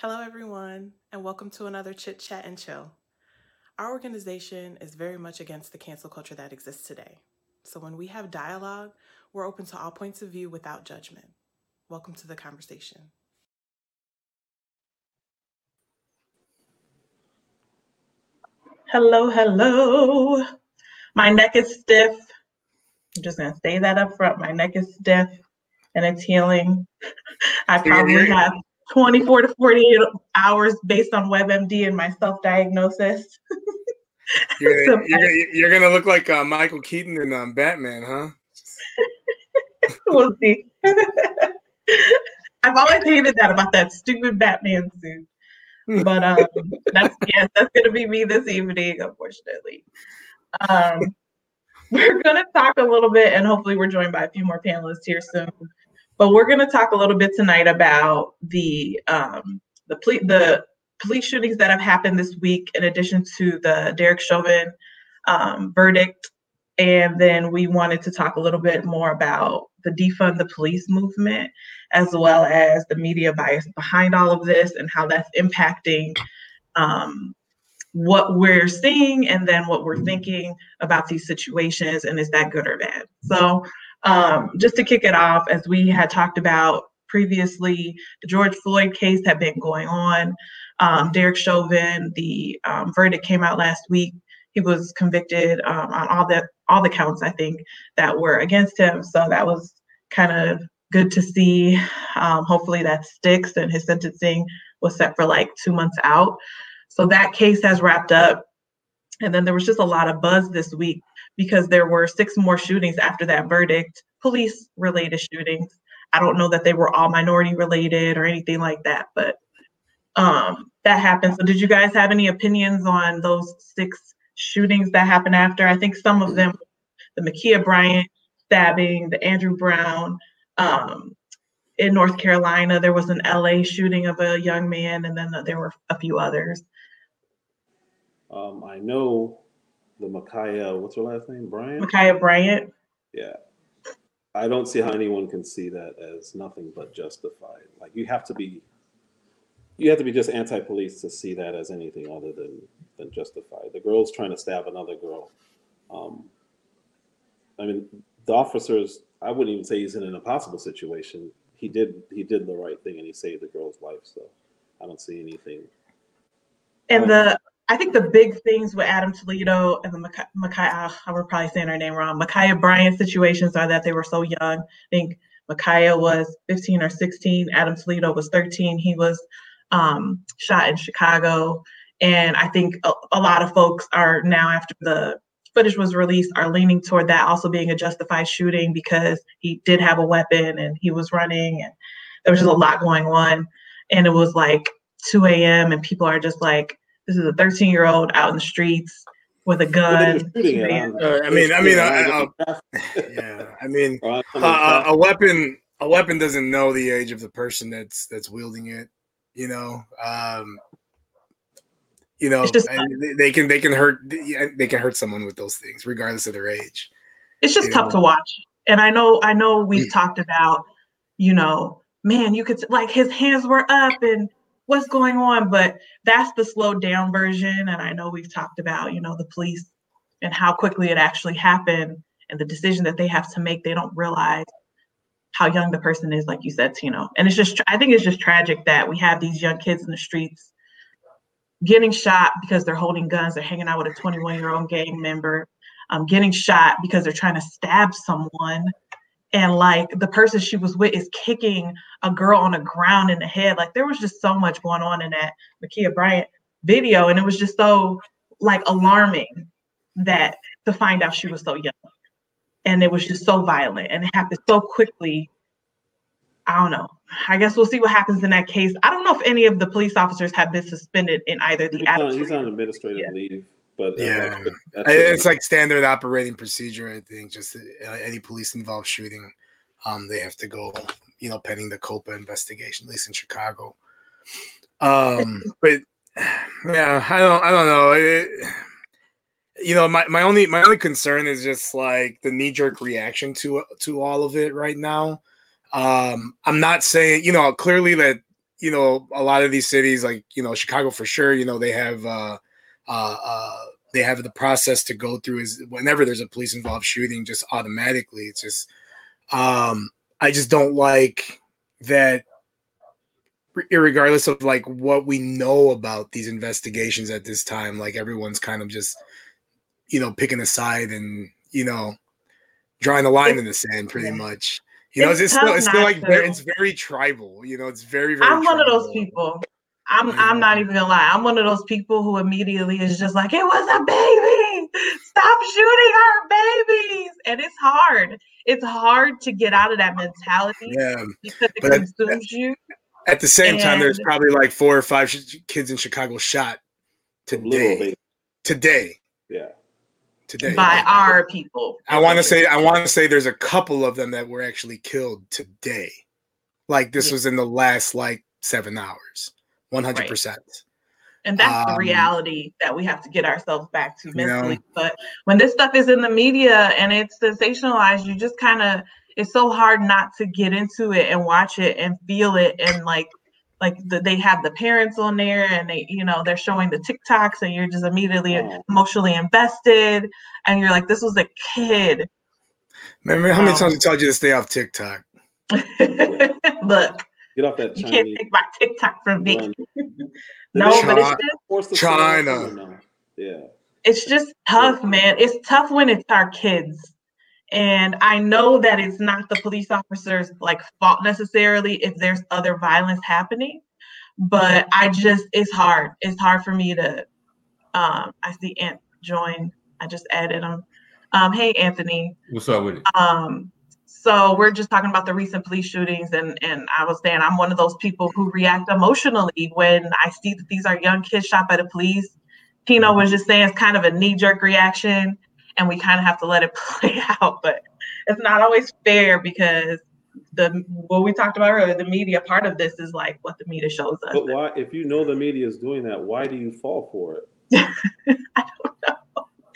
Hello, everyone, and welcome to another Chit Chat and Chill. Our organization is very much against the cancel culture that exists today. So when we have dialogue, we're open to all points of view without judgment. Welcome to the conversation. Hello, hello. My neck is stiff. I'm just gonna say that up front. My neck is stiff and it's healing. I probably have 24 to 48 hours based on WebMD and my self diagnosis. you're, so, you're, you're, gonna look like uh, Michael Keaton in um, Batman, huh? we'll see. I've always hated that about that stupid Batman suit. But um, that's yes, that's gonna be me this evening, unfortunately. Um, we're gonna talk a little bit, and hopefully, we're joined by a few more panelists here soon but we're going to talk a little bit tonight about the um, the, ple- the police shootings that have happened this week, in addition to the Derek Chauvin um, verdict. And then we wanted to talk a little bit more about the defund the police movement, as well as the media bias behind all of this and how that's impacting um, what we're seeing and then what we're thinking about these situations. And is that good or bad? So um, just to kick it off, as we had talked about previously, the George Floyd case had been going on. Um, Derek Chauvin, the um, verdict came out last week. He was convicted um, on all the all the counts, I think, that were against him. So that was kind of good to see. Um, hopefully that sticks, and his sentencing was set for like two months out. So that case has wrapped up. And then there was just a lot of buzz this week because there were six more shootings after that verdict, police related shootings. I don't know that they were all minority related or anything like that, but um, that happened. So, did you guys have any opinions on those six shootings that happened after? I think some of them, the Ma'Khia Bryant stabbing, the Andrew Brown. Um, in North Carolina, there was an LA shooting of a young man, and then there were a few others. Um, I know the Ma'Khia, what's her last name? Bryant? Ma'Khia Bryant. Yeah. I don't see how anyone can see that as nothing but justified. Like you have to be you have to be just anti-police to see that as anything other than than justified. The girl's trying to stab another girl. Um, I mean, the officers. I wouldn't even say he's in an impossible situation. He did he did the right thing and he saved the girl's life. So I don't see anything. And um, the I think the big things with Adam Toledo and the Makai, ah, was probably saying her name wrong, Ma'Khia Bryant situations are that they were so young. I think Ma'Khia was 15 or 16, Adam Toledo was 13. He was um, shot in Chicago. And I think a, a lot of folks are now, after the footage was released, are leaning toward that also being a justified shooting because he did have a weapon and he was running and there was just a lot going on. And it was like 2 a.m. and people are just like, this is a 13 year old out in the streets with a gun. Uh, I mean, I mean, I, I, yeah, I mean, uh, a weapon, a weapon doesn't know the age of the person that's that's wielding it. You know, um, you know, just, they can they can hurt they can hurt someone with those things, regardless of their age. It's just tough know? to watch, and I know I know we've mm. talked about, you know, man, you could like his hands were up and what's going on but that's the slowed down version. And i know we've talked about you know the police and how quickly it actually happened and the decision that they have to make. They don't realize how young the person is like you said tino and it's just i think it's just tragic that we have these young kids in the streets getting shot because they're holding guns. They're hanging out with a 21 year old gang member um, getting shot because they're trying to stab someone and like the person she was with is kicking a girl on the ground in the head. Like there was just so much going on in that Ma'Khia Bryant video, and it was just so like alarming that to find out she was so young, and it was just so violent, and it happened so quickly. I don't know. I guess we'll see what happens in that case. I don't know if any of the police officers have been suspended in either the. He's on, he's on administrative yeah. leave. But uh, yeah, that's, it's like standard operating procedure. I think just uh, any police involved shooting, um, they have to go, you know, pending the COPA investigation, at least in Chicago. Um, but yeah, I don't, I don't know. It, you know, my, my only my only concern is just like the knee jerk reaction to to all of it right now. Um, I'm not saying, you know, clearly that you know, a lot of these cities, like you know, Chicago for sure, you know, they have uh, uh, uh, they have the process to go through is whenever there's a police involved shooting, just automatically. It's just, um, I just don't like that. Regardless of like what we know about these investigations at this time, like everyone's kind of just, you know, picking a side and you know, drawing a line in the sand, pretty much. You know, it's, it's still it's still like very, it's very tribal. You know, it's very very. I'm tribal. one of those people. I'm. I'm not even gonna lie. I'm one of those people who immediately is just like, it was a baby. Stop shooting our babies. And it's hard. It's hard to get out of that mentality yeah. because it but consumes at, you. At the same and, time, there's probably like four or five kids in Chicago shot today. Today. Yeah today by our people. I want to say I want to say there's a couple of them that were actually killed today. Like this yeah. was in the last like 7 hours. 100%. Right. And that's um, the reality that we have to get ourselves back to mentally. You know, but when this stuff is in the media and it's sensationalized, you just kind of it's so hard not to get into it and watch it and feel it and like like the, they have the parents on there and they you know they're showing the tiktoks and you're just immediately emotionally invested and you're like this was a kid remember how many um, times i told you to stay off tiktok look get off that you can't take my tiktok from me no China, but it's just China. yeah it's just tough man it's tough when it's our kids and I know that it's not the police officers like fault necessarily if there's other violence happening, but I just it's hard. It's hard for me to um I see Ant join. I just added him. Um, hey Anthony. What's up with it? Um so we're just talking about the recent police shootings and and I was saying I'm one of those people who react emotionally when I see that these are young kids shot by the police. Tino mm-hmm. was just saying it's kind of a knee-jerk reaction and we kind of have to let it play out. But it's not always fair because the what we talked about earlier, the media part of this is like what the media shows us. But why, if you know the media is doing that, why do you fall for it? I don't know.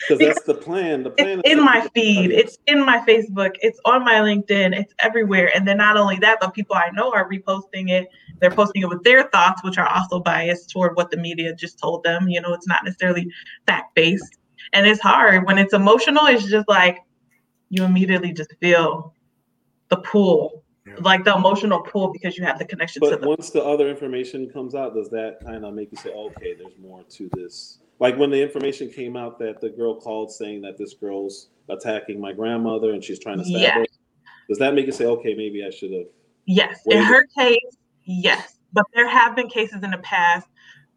Because that's the plan. The plan it's in my feed. It's in my Facebook. It's on my LinkedIn. It's everywhere. And then not only that, but people I know are reposting it. They're posting it with their thoughts, which are also biased toward what the media just told them. You know, it's not necessarily fact based and it's hard when it's emotional it's just like you immediately just feel the pull yeah. like the emotional pull because you have the connection but to the once the other information comes out does that kind of make you say okay there's more to this like when the information came out that the girl called saying that this girl's attacking my grandmother and she's trying to stab yes. her does that make you say okay maybe i should have yes waited? in her case yes but there have been cases in the past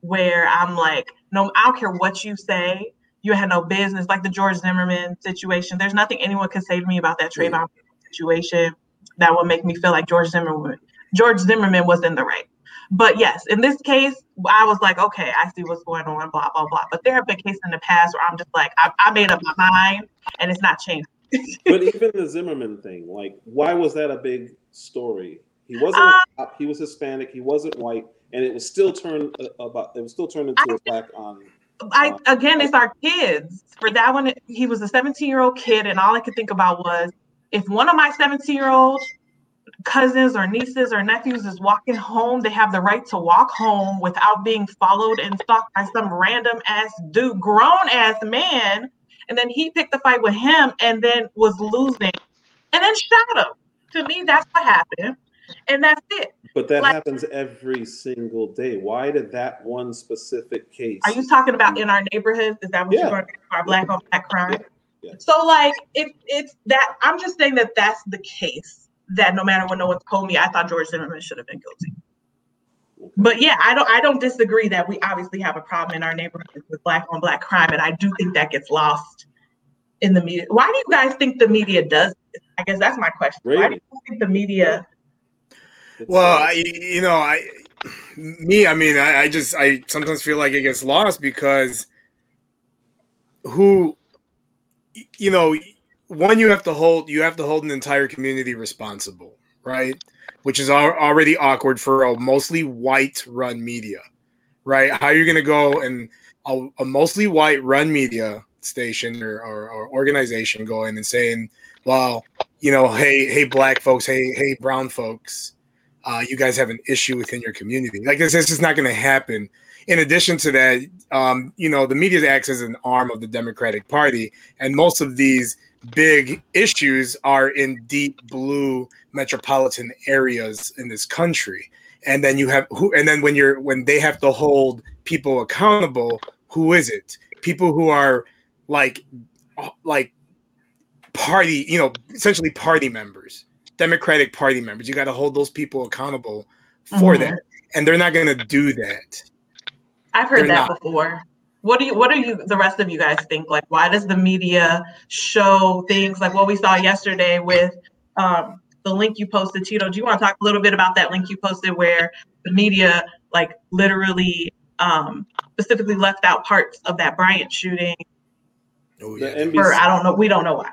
where i'm like no i don't care what you say you had no business, like the George Zimmerman situation. There's nothing anyone can say to me about that Trayvon mm. situation that would make me feel like George Zimmerman George Zimmerman was in the right. But yes, in this case, I was like, okay, I see what's going on, blah blah blah. But there have been cases in the past where I'm just like, I, I made up my mind, and it's not changed. but even the Zimmerman thing, like, why was that a big story? He wasn't. Um, cop, he was Hispanic. He wasn't white, and it was still turned uh, about. It was still turned into I a black on I again, it's our kids. For that one, he was a 17 year old kid, and all I could think about was if one of my 17 year old cousins or nieces or nephews is walking home, they have the right to walk home without being followed and stalked by some random ass dude, grown ass man. And then he picked the fight with him and then was losing and then shot him. To me, that's what happened. And that's it. But that like, happens every single day. Why did that one specific case? Are you talking about in our neighborhoods? Is that what yeah. you're going to our black on black crime? Yeah. Yeah. So like if it's that I'm just saying that that's the case. That no matter what no one told me, I thought George Zimmerman should have been guilty. But yeah, I don't I don't disagree that we obviously have a problem in our neighborhoods with black on black crime, and I do think that gets lost in the media. Why do you guys think the media does this? I guess that's my question. Really? Why do you think the media well, I, you know, I, me, I mean, I, I just, I sometimes feel like it gets lost because who, you know, one, you have to hold, you have to hold an entire community responsible, right? Which is already awkward for a mostly white run media, right? How are you going to go and a, a, mostly white run media station or, or, or organization going and saying, well, you know, hey, hey, black folks, hey, hey, brown folks, uh, you guys have an issue within your community. Like this, this is not going to happen. In addition to that, um, you know, the media acts as an arm of the Democratic Party, and most of these big issues are in deep blue metropolitan areas in this country. And then you have who, and then when you're when they have to hold people accountable, who is it? People who are like like party, you know, essentially party members, Democratic Party members. You got to hold those people accountable for mm-hmm. that, and they're not going to do that. I've heard they're that not. before. What do you? What do you? The rest of you guys think? Like, why does the media show things like what we saw yesterday with um, the link you posted, Tito? Do you want to talk a little bit about that link you posted where the media, like, literally um, specifically left out parts of that Bryant shooting? Oh, yeah. Or I don't know. We don't know why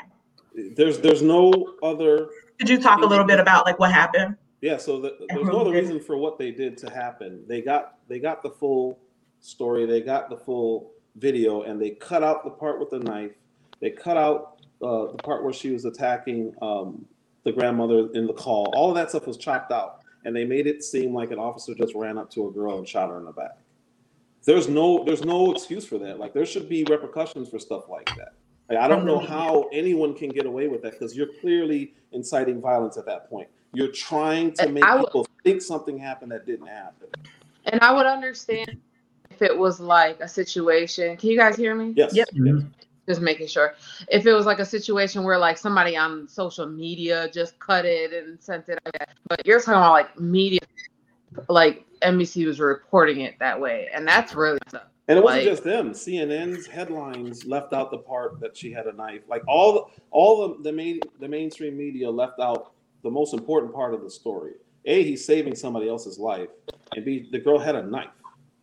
there's there's no other. Could you talk a little bit about like what happened? Yeah, so the, there's no other reason for what they did to happen. They got they got the full story, they got the full video, and they cut out the part with the knife. They cut out uh, the part where she was attacking um, the grandmother in the call. All of that stuff was chopped out, and they made it seem like an officer just ran up to a girl and shot her in the back. There's no there's no excuse for that. Like there should be repercussions for stuff like that. Like, I don't know how anyone can get away with that because you're clearly inciting violence at that point. You're trying to make people think something happened that didn't happen. And I would understand if it was like a situation. Can you guys hear me? Yes. Yep. Mm-hmm. Just making sure. If it was like a situation where like somebody on social media just cut it and sent it, but you're talking about like media, like NBC was reporting it that way, and that's really tough. And it wasn't like, just them. CNN's headlines left out the part that she had a knife. Like all the all the, the main the mainstream media left out the most important part of the story. A, he's saving somebody else's life, and B, the girl had a knife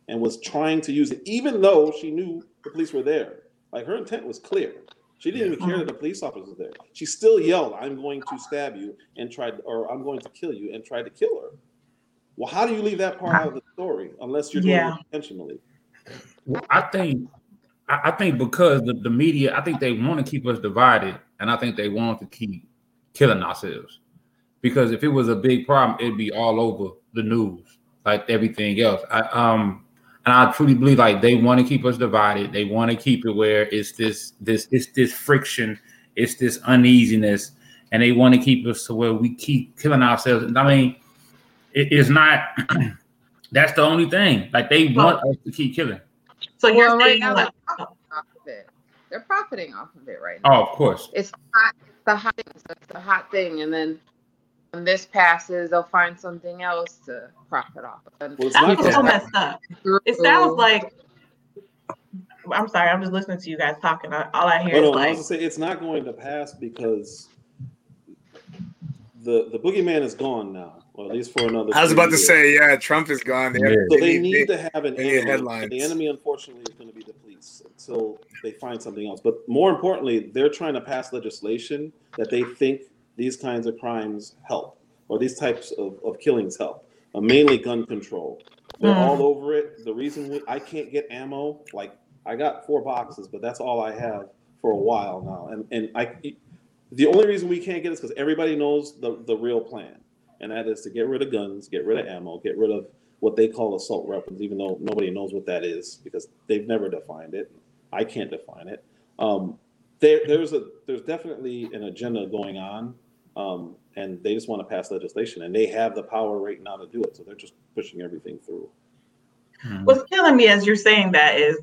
and was trying to use it, even though she knew the police were there. Like her intent was clear. She didn't even care that the police officer was there. She still yelled, "I'm going to stab you," and tried, or "I'm going to kill you," and tried to kill her. Well, how do you leave that part out of the story unless you're doing yeah. it intentionally? I think I think because the, the media, I think they want to keep us divided, and I think they want to keep killing ourselves. Because if it was a big problem, it'd be all over the news, like everything else. I um and I truly believe like they want to keep us divided. They want to keep it where it's this this it's this friction, it's this uneasiness, and they want to keep us to where we keep killing ourselves. I mean, it is not. that's the only thing. Like they want us to keep killing. So well, you're right now, like, they're off of it. They're profiting off of it right now. Oh, of course. It's hot. It's the hot. It's the hot thing, and then when this passes, they'll find something else to profit off of. Well, That's so messed up. It sounds like. I'm sorry. I'm just listening to you guys talking. All I hear well, is no, like. I say it's not going to pass because the the boogeyman is gone now or at least for another. I was about years. to say, yeah, Trump is gone. They, yeah. so they, need to have an enemy. Headlines. The enemy, unfortunately, is going to be the police until they find something else. But more importantly, they're trying to pass legislation that they think these kinds of crimes help, or these types of, of killings help. Uh, mainly gun control. They're mm. all over it. The reason we, I can't get ammo, like I got four boxes, but that's all I have for a while now. And and I, the only reason we can't get it is because everybody knows the the real plan and that is to get rid of guns, get rid of ammo, get rid of what they call assault weapons, even though nobody knows what that is because they've never defined it. I can't define it. Um, there, there's a there's definitely an agenda going on, um, and they just want to pass legislation, and they have the power right now to do it. So they're just pushing everything through. Hmm. What's killing me as you're saying that is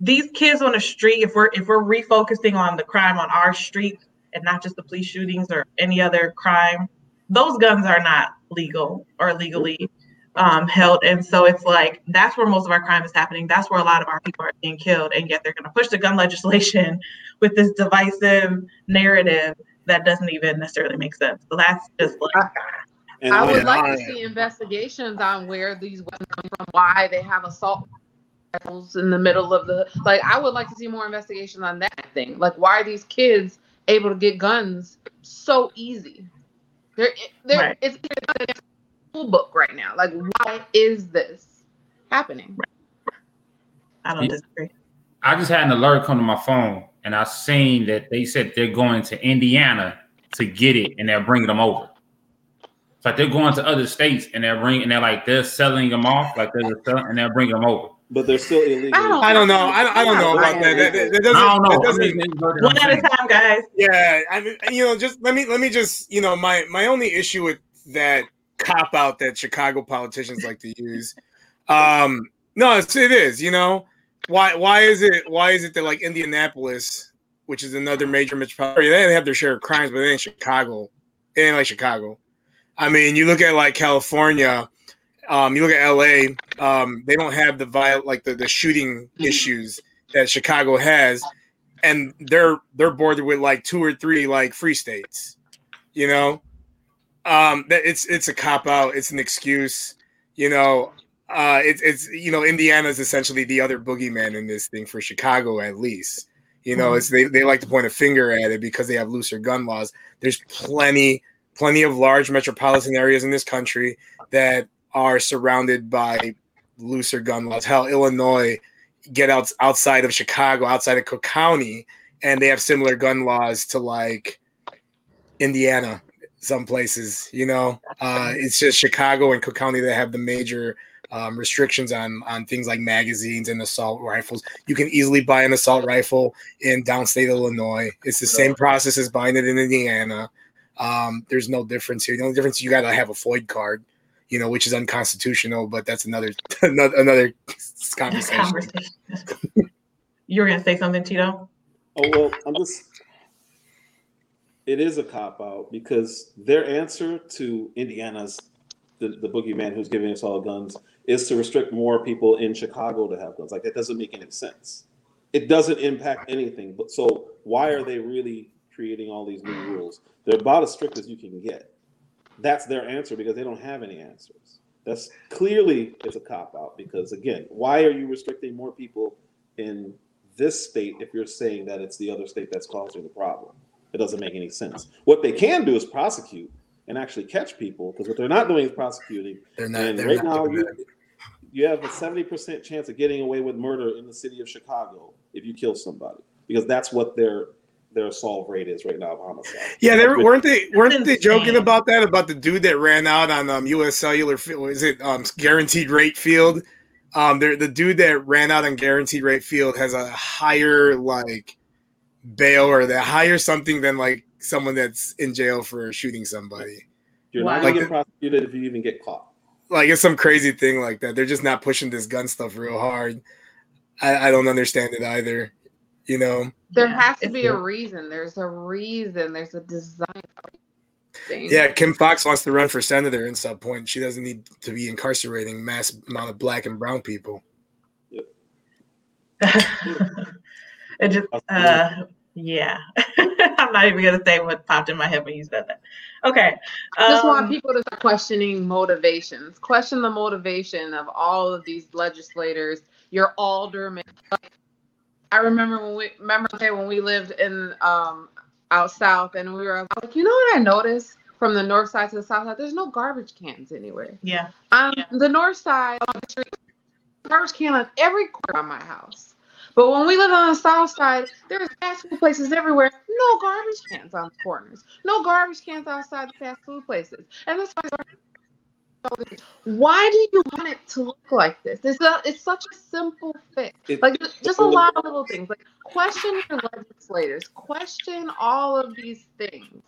these kids on the street. If we're if we're refocusing on the crime on our street and not just the police shootings or any other crime, those guns are not legal or legally um, held. And so it's like that's where most of our crime is happening. That's where a lot of our people are being killed. And yet they're going to push the gun legislation with this divisive narrative that doesn't even necessarily make sense. So that's just like. And I would like to see investigations on where these weapons come from, why they have assault rifles in the middle of the like. I would like to see more investigations on that thing. Like, why are these kids able to get guns so easy? There, there, right. it's in school book right now. Like, why is this happening? Right. I don't disagree. I just had an alert come to my phone, and I seen that they said they're going to Indiana to get it, and they're bringing them over. It's Like they're going to other states and they're bringing and they're like they're selling them off, like they're selling, and they're bringing them over. But they're still illegal. I don't, I don't know. I don't, I don't know about that. That, that, that doesn't, I don't know. that I'm doesn't- One at a time, guys. Yeah, I mean, you know, just let me let me just you know my my only issue with that cop out that Chicago politicians like to use. Um, no, it's, it is. You know, why why is it why is it that like Indianapolis, which is another major metropolitan, area, they have their share of crimes, but it ain't Chicago. It ain't like Chicago. I mean, you look at like California. Um, you look at LA. Um, they don't have the viol like the, the shooting issues that Chicago has and they're they're bordered with like two or three like free states you know um that it's it's a cop out it's an excuse you know uh it's it's you know indiana's essentially the other boogeyman in this thing for chicago at least. You know it's they, they like to point a finger at it because they have looser gun laws. There's plenty plenty of large metropolitan areas in this country that are surrounded by looser gun laws. Hell illinois get out outside of Chicago, outside of Cook County, and they have similar gun laws to like Indiana, some places. You know, uh, it's just Chicago and Cook County that have the major um, restrictions on on things like magazines and assault rifles. You can easily buy an assault rifle in downstate Illinois. It's the same process as buying it in Indiana. Um, there's no difference here. The only difference you got to have a FOID card, you know, which is unconstitutional. But that's another another, another conversation. Conversation. you were gonna say something, Tito? Oh well, I'm just. It is a cop out because their answer to Indiana's the, the boogeyman who's giving us all guns is to restrict more people in Chicago to have guns. Like that doesn't make any sense. It doesn't impact anything. But so why are they really creating all these new rules? They're about as strict as you can get. That's their answer because they don't have any answers. That's clearly it's a cop out because again, why are you restricting more people in this state if you're saying that it's the other state that's causing the problem? It doesn't make any sense. What they can do is prosecute and actually catch people because what they're not doing is prosecuting. They're not. And They're right not now, doing you, that. You have a 70% chance of getting away with murder in the city of Chicago if you kill somebody because that's what their their assault rate is right now of homicide. Yeah, they were, weren't they weren't they joking about that about the dude that ran out on um U.S. Cellular Field? Is it um Guaranteed Rate Field? Um, there the dude that ran out on Guaranteed Rate Field has a higher like bail or that higher something than like someone that's in jail for shooting somebody. You're Wow. not going to Like get prosecuted if you even get caught. Like it's some crazy thing like that. They're just not pushing this gun stuff real hard. I, I don't understand it either. You know. There has to be a reason. There's a reason. There's a design. Thing. Yeah, Kim Foxx wants to run for senator in some point. She doesn't need to be incarcerating mass amount of black and brown people. it just uh yeah. I'm not even gonna say what popped in my head when you said that. Okay. I just want um, people to start questioning motivations. Question the motivation of all of these legislators, your aldermen. I remember when we remember okay, when we lived in um out south and we were like, you know what I noticed from the north side to the south side? There's no garbage cans anywhere. Yeah. On Yeah. the north side on the street, garbage can on every corner of my house. But when we live on the south side, there was fast food places everywhere. No garbage cans on the corners. No garbage cans outside the fast food places. And that's why. Why do you want it to look like this? It's a, it's such a simple fix. Like just a lot of little things. Like question your legislators. Question all of these things.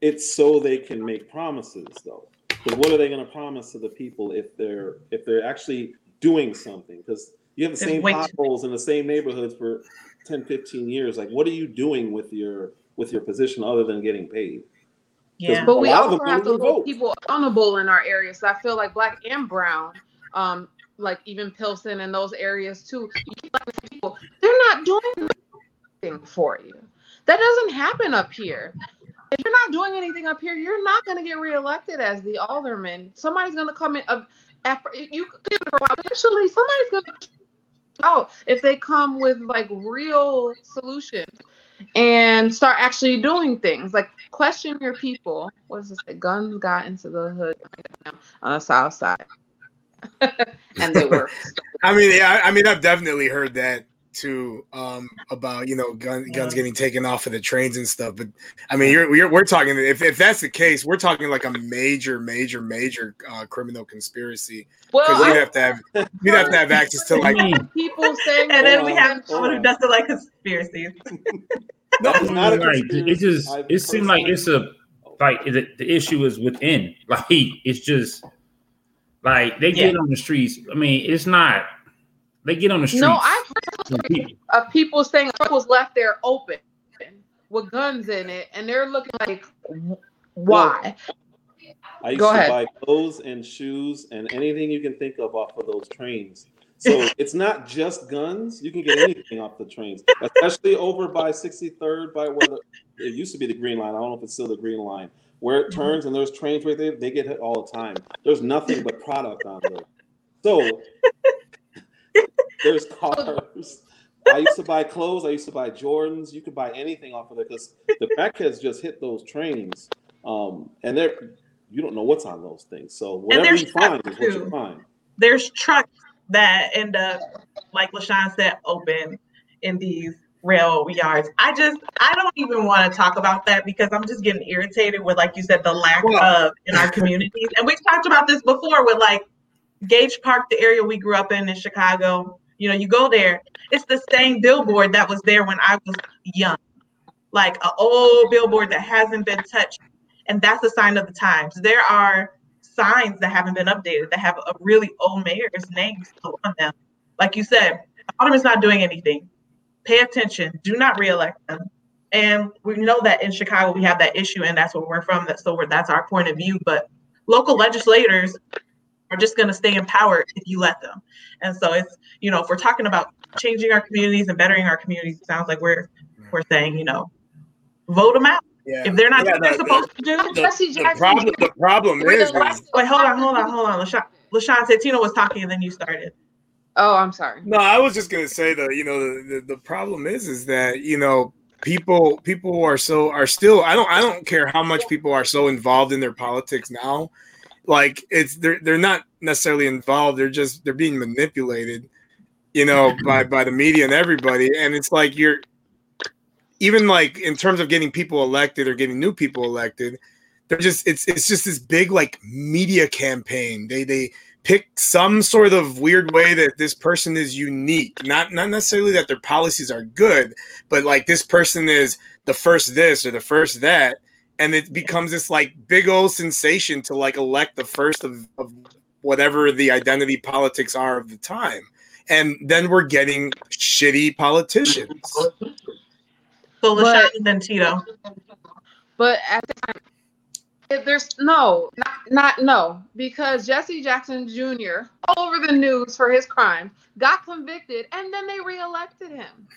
It's so they can make promises, though. Because what are they going to promise to the people if they're if they're actually doing something? Because you have the There's same way too- potholes in the same neighborhoods for 10, 15 years. Like, what are you doing with your with your position other than getting paid? Yeah. But we also have to hold vote. people accountable in our areas. So I feel like black and brown, um, like even Pilsen and those areas too. you keep letting these people, they're not doing anything for you. That doesn't happen up here. If you're not doing anything up here, you're not going to get reelected as the alderman. Somebody's going to come in. Uh, after, you could do it for a while. Eventually, somebody's going to oh if they come with like real solutions and start actually doing things. Like question your people. What does it guns got into the hood on the south side. And they were. I mean, yeah, I mean, I've definitely heard that too um, about you know gun, guns getting taken off of the trains and stuff. But I mean, you're, you're we're talking if, if that's the case, we're talking like a major, major, major uh, criminal conspiracy. Well, Because we'd have to have we'd have to have access to like people saying And then we have someone who doesn't like conspiracies. That's not a Like, it just I it seemed like it's a like the, the issue is within. Like it's just like they get on the streets. I mean, it's not. They get on the streets. no, I've of people saying was left there open with guns in it, and they're looking like, why? I used Go to ahead. buy clothes and shoes and anything you can think of off of those trains. So it's not just guns. You can get anything off the trains, especially over by 63rd, by where the, it used to be the Green Line. I don't know if it's still the Green Line. Where it mm-hmm. turns and there's trains right there, they get hit all the time. There's nothing but product on there. So there's cars. I used to buy clothes. I used to buy Jordans. You could buy anything off of there because the crackheads just hit those trains, um, and they're you don't know what's on those things. So whatever you find is what you find. There's trucks that end up, like LaShawn said, open in these rail yards. I just, I don't even want to talk about that because I'm just getting irritated with, like you said, the lack Well- of in our communities. And we've talked about this before with like Gage Park, the area we grew up in in Chicago. You know, you go there, it's the same billboard that was there when I was young, like an old billboard that hasn't been touched. And that's a sign of the times. There are signs that haven't been updated that have a really old mayor's name still on them. Like you said, Alderman's not doing anything. Pay attention. Do not reelect them. And we know that in Chicago we have that issue, and that's where we're from. That so that's our point of view. But local legislators are just going to stay in power if you let them. And so it's you know if we're talking about changing our communities and bettering our communities, it sounds like we're we're saying you know vote them out yeah. if they're not Yeah, doing what they're the- supposed to do. the, Jesse the problem the problem is, is Wait, hold on, hold on, hold on. LaShawn, LaShawn said Tina was talking and then you started. Oh, I'm sorry. No, I was just gonna say that you know the, the, the problem is is that you know people people are so are still I don't I don't care how much people are so involved in their politics now, like it's they're they're not necessarily involved they're just they're being manipulated, you know by by the media and everybody and it's like you're even like in terms of getting people elected or getting new people elected, they're just it's it's just this big like media campaign. They they pick some sort of weird way that this person is unique. Not not necessarily that their policies are good, but like this person is the first this or the first that. And it becomes this like big old sensation to like elect the first of, of whatever the identity politics are of the time. And then we're getting shitty politicians. So LaShawn But- and then Tito. But at the time, there's no, not, not no, because Jesse Jackson Jr. all over the news for his crime got convicted, and then they reelected him.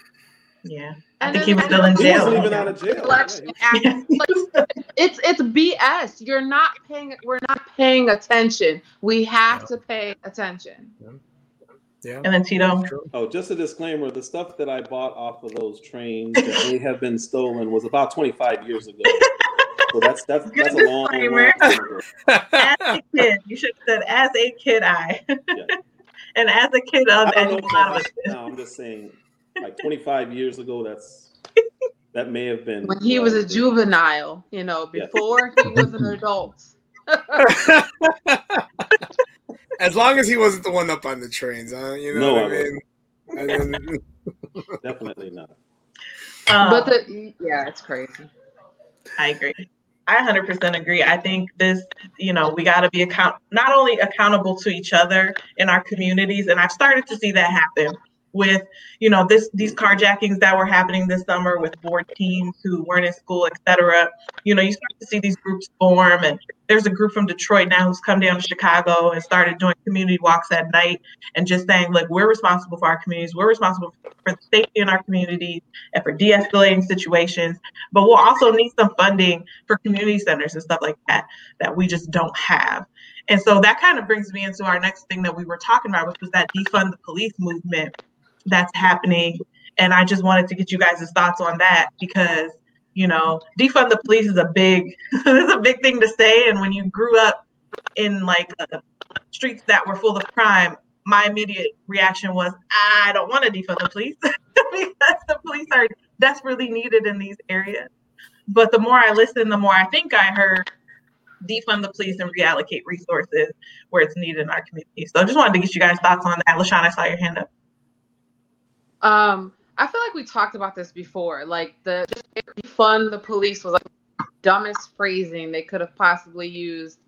Yeah. I And think then he was they still in He jail. wasn't even out of jail. Election Yeah, act- like, it's it's BS. You're not paying. We're not paying attention. We have to pay attention. Yeah. And then Tito. Oh, just a disclaimer: the stuff that I bought off of those trains that may have been stolen was about 25 years ago. So that's that's Good that's a long, long disclaimer. time ago. As a kid, you should have said as a kid I. and as a kid of I don't and know a if lot of that's us. now. I'm just saying, like 25 years ago, that's that may have been When he was a juvenile, you know, Yeah. before he was an adult. as long as he wasn't the one up on the trains, huh? You know No, what I I mean? Definitely not. Um, But the yeah, it's crazy. I agree. I 100% agree. I think this, you know, we got to be account not only accountable to each other in our communities, and I've started to see that happen with, you know, this these carjackings that were happening this summer with board teams who weren't in school, etc. You know, you start to see these groups form, and there's a group from Detroit now who's come down to Chicago and started doing community walks at night and just saying, look, we're responsible for our communities, we're responsible for the safety in our communities and for de-escalating situations but we'll also need some funding for community centers and stuff like that that we just don't have. And so that kind of brings me into our next thing that we were talking about, which was that defund the police movement that's happening. And I just wanted to get you guys' thoughts on that because, you know, defund the police is a big, it's a big thing to say. And when you grew up in like uh, streets that were full of crime, my immediate reaction was, I don't want to defund the police. because the police are desperately needed in these areas. But the more I listen, the more I think I heard defund the police and reallocate resources where it's needed in our community. So I just wanted to get you guys thoughts on that. LaShawn, I saw your hand up. Um, I feel like we talked about this before. Like the defund the police was like dumbest phrasing they could have possibly used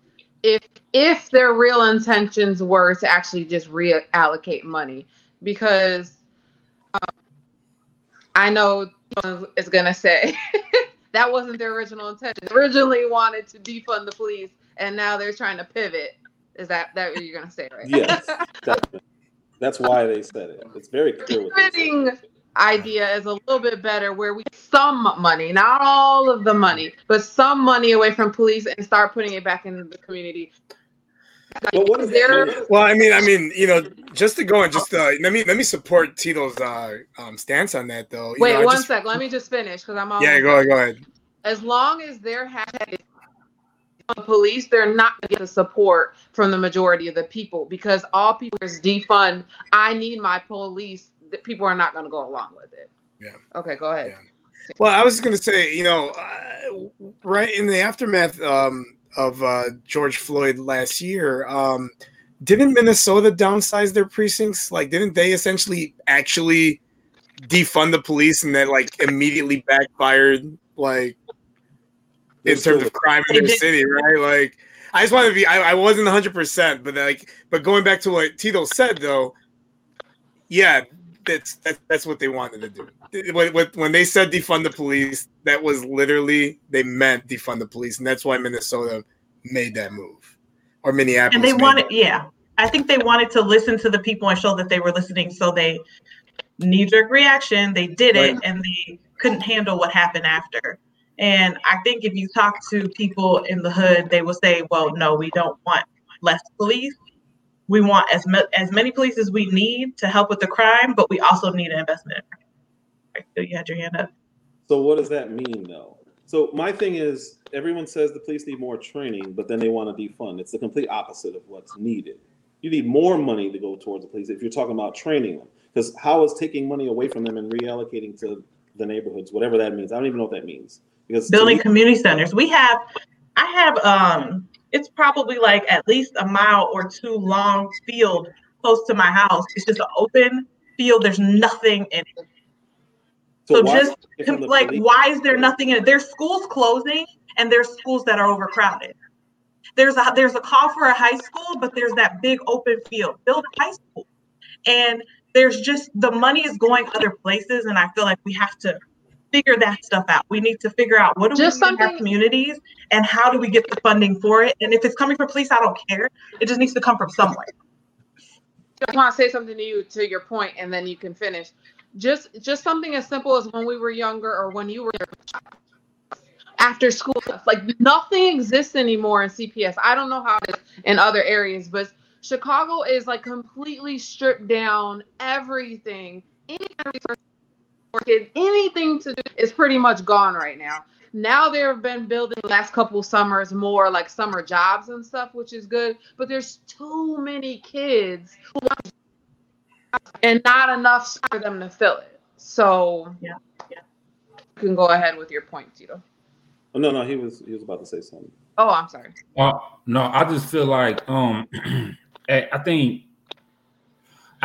if if their real intentions were to actually just reallocate money because um, I know is gonna say that wasn't their original intention. They originally wanted to defund the police, and now they're trying to pivot. Is that that what you're gonna say, right? Yes, that's why they said it. It's very clear. The Pivoting idea is a little bit better, where we some money, not all of the money, but some money away from police and start putting it back into the community. Well, what is there? Well, I mean, I mean, you know, just to go and just uh, let me let me support Tito's uh, um, stance on that, though. You Wait know, one just, sec. Let me just finish because I'm. All Yeah, go ahead. Go ahead. As long as they're having police, they're not going to get the support from the majority of the people because all people is defund. I need my police. People are not going to go along with it. Yeah. Okay, go ahead. Yeah. Well, I was going to say, you know, uh, right in the aftermath um, of uh, George Floyd last year, um, didn't Minnesota downsize their precincts? Like, didn't they essentially actually defund the police and then like immediately backfired? Like, in terms of crime in their city, right? Like, I just want to be. I, I wasn't 100, percent but like, but going back to what Tito said though, yeah, that's that's, that's what they wanted to do. When, when they said defund the police, that was literally they meant defund the police, and that's why Minnesota made that move, or Minneapolis. And they wanted, yeah, I think they wanted to listen to the people and show that they were listening. So they knee jerk reaction, they did it, right. and they couldn't handle what happened after. And I think if you talk to people in the hood, they will say, "Well, no, we don't want less police. We want as as many police as we need to help with the crime, but we also need an investment." So you had your hand up. So what does that mean, though? So my thing is, everyone says the police need more training, but then they want to defund. It's the complete opposite of what's needed. You need more money to go towards the police if you're talking about training them. Because how is taking money away from them and reallocating to the neighborhoods, whatever that means? I don't even know what that means. Because building community centers. We have, I have, um, it's probably like at least a mile or two long field close to my house. It's just an open field. There's nothing in it. So, so just like, why is there nothing in it? There's schools closing and there's schools that are overcrowded. There's a there's a call for a high school, but there's that big open field. Build a high school, and there's just the money is going other places, and I feel like we have to figure that stuff out. We need to figure out what do just we need in our communities and how do we get the funding for it. And if it's coming from police, I don't care. It just needs to come from somewhere. I want to say something to you to your point, and then you can finish. Just just something as simple as when we were younger or when you were after school Like nothing exists anymore in CPS. I don't know how it is in other areas, but Chicago is like completely stripped down everything. Any anything to do is pretty much gone right now. Now they have been building the last couple summers more like summer jobs and stuff, which is good. But there's too many kids and not enough for them to fill it. So yeah, yeah. You can go ahead with your point, Tito. Oh, no, no, he was he was about to say something. Oh, I'm sorry. Well, no, I just feel like um I think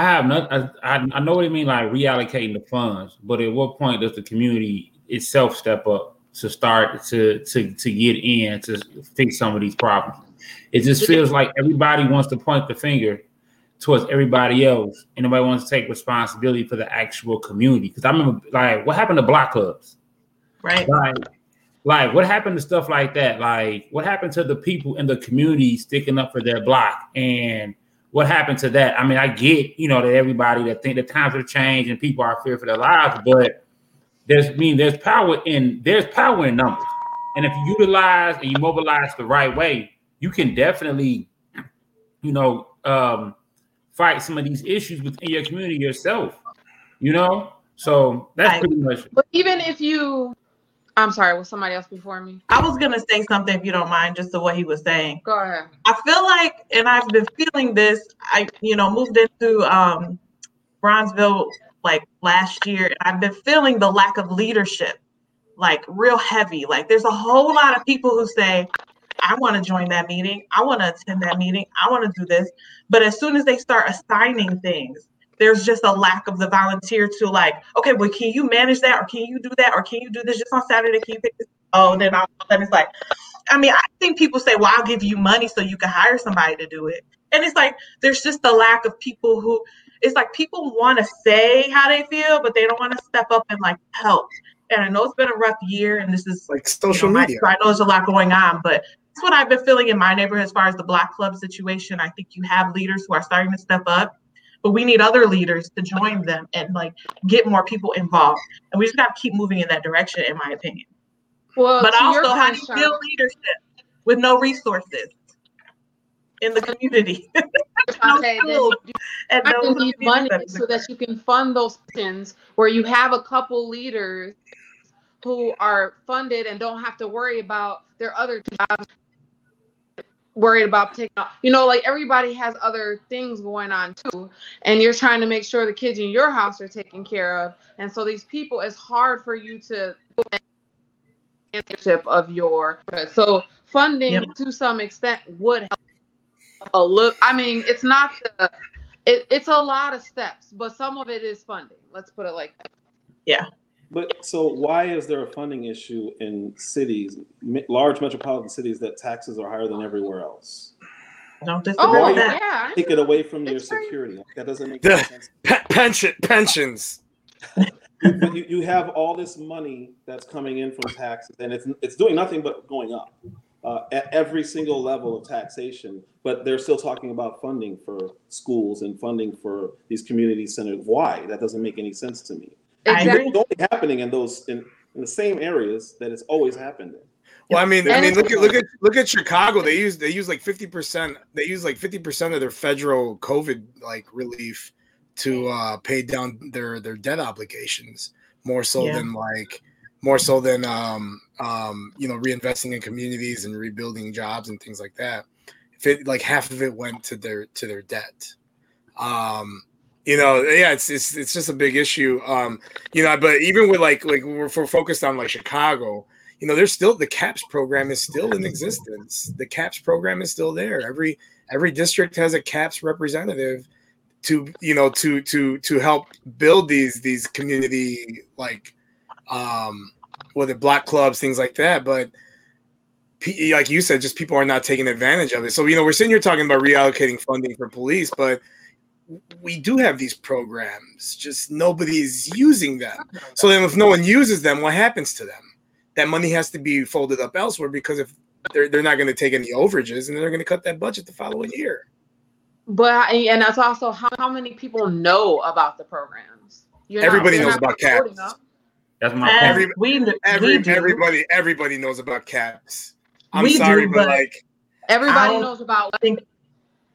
I have not. I, I know what you mean, like reallocating the funds. But at what point does the community itself step up to start to to to get in to fix some of these problems? It just feels like everybody wants to point the finger towards everybody else, and nobody wants to take responsibility for the actual community. Because I remember, like, what happened to block clubs? Right. Like, like what happened to stuff like that? Like, what happened to the people in the community sticking up for their block and what happened to that? I mean, I get, you know, that everybody that think the times have changed and people are fear for their lives, but there's I mean there's power in there's power in numbers. And if you utilize and you mobilize the right way, you can definitely, you know, um, fight some of these issues within your community yourself. You know, so that's pretty much. But even if you I'm sorry, was somebody else before me? I was gonna say something if you don't mind, just to what he was saying. Go ahead. I feel like, and I've been feeling this. I, you know, moved into um, Bronzeville like last year, and I've been feeling the lack of leadership like real heavy. Like there's a whole lot of people who say, I want to join that meeting. I want to attend that meeting. I want to do this. But as soon as they start assigning things, there's just a lack of the volunteer to like, okay, well, can you manage that? Or can you do that? Or can you do this just on Saturday? Can you pick this? Oh, then all of a sudden it's like, I mean, I think people say, well, I'll give you money so you can hire somebody to do it. And it's like, there's just a lack of people who, it's like people want to say how they feel, but they don't want to step up and like help. And I know it's been a rough year, and this is like social you know, media. I know there's a lot going on, but that's what I've been feeling in my neighborhood as far as the Block Club situation. I think you have leaders who are starting to step up, but we need other leaders to join them and like get more people involved. And we just got to keep moving in that direction, in my opinion. Well, but to also, how do you build leadership with no resources in the community? no Okay, then you and have no need money services. so that you can fund those positions where you have a couple leaders who are funded and don't have to worry about their other jobs worried about taking off. You know, like everybody has other things going on too. And you're trying to make sure the kids in your house are taken care of. And so these people, it's hard for you to ownership of your so funding Yep. to some extent would help a look I mean it's not the it, it's a lot of steps, but some of it is funding. Let's put it like that. But so why is there a funding issue in cities, me- large metropolitan cities that taxes are higher than everywhere else? Don't disagree Oh that. yeah. Take it away from your It's very- security. Like, That doesn't make The- sense. Pe- pension pensions. But you, you have all this money that's coming in from taxes, and it's it's doing nothing but going up uh, at every single level of taxation. But they're still talking about funding for schools and funding for these community centers. Why? That doesn't make any sense to me. I Exactly. agree. It's only happening in those in, in the same areas that it's always happened in. Well, I mean, I mean, look at look at look at Chicago. They use they use like fifty percent. They use like fifty percent of their federal COVID like relief to uh pay down their their debt obligations more so Yeah. than like more so than um um you know reinvesting in communities and rebuilding jobs and things like that. If it like half of it went to their to their debt. Um you know, yeah, it's it's it's just a big issue. Um, you know, but even with like like we're, we're focused on like Chicago, you know, there's still the CAPS program is still in existence. The CAPS program is still there. Every every district has a CAPS representative to you know to to to help build these these community like um whether block clubs things like that but like you said just people are not taking advantage of it so you know we're sitting here talking about reallocating funding for police but we do have these programs just nobody's using them so then if no one uses them what happens to them that money has to be folded up elsewhere because if they're, they're not going to take any overages and they're going to cut that budget the following year But and that's also how, how many people know about the programs. You're Everybody you're knows about CAPS. That's my point. Every- we, we Every, do. everybody everybody knows about caps i'm We do, sorry but, but- like Everybody knows about think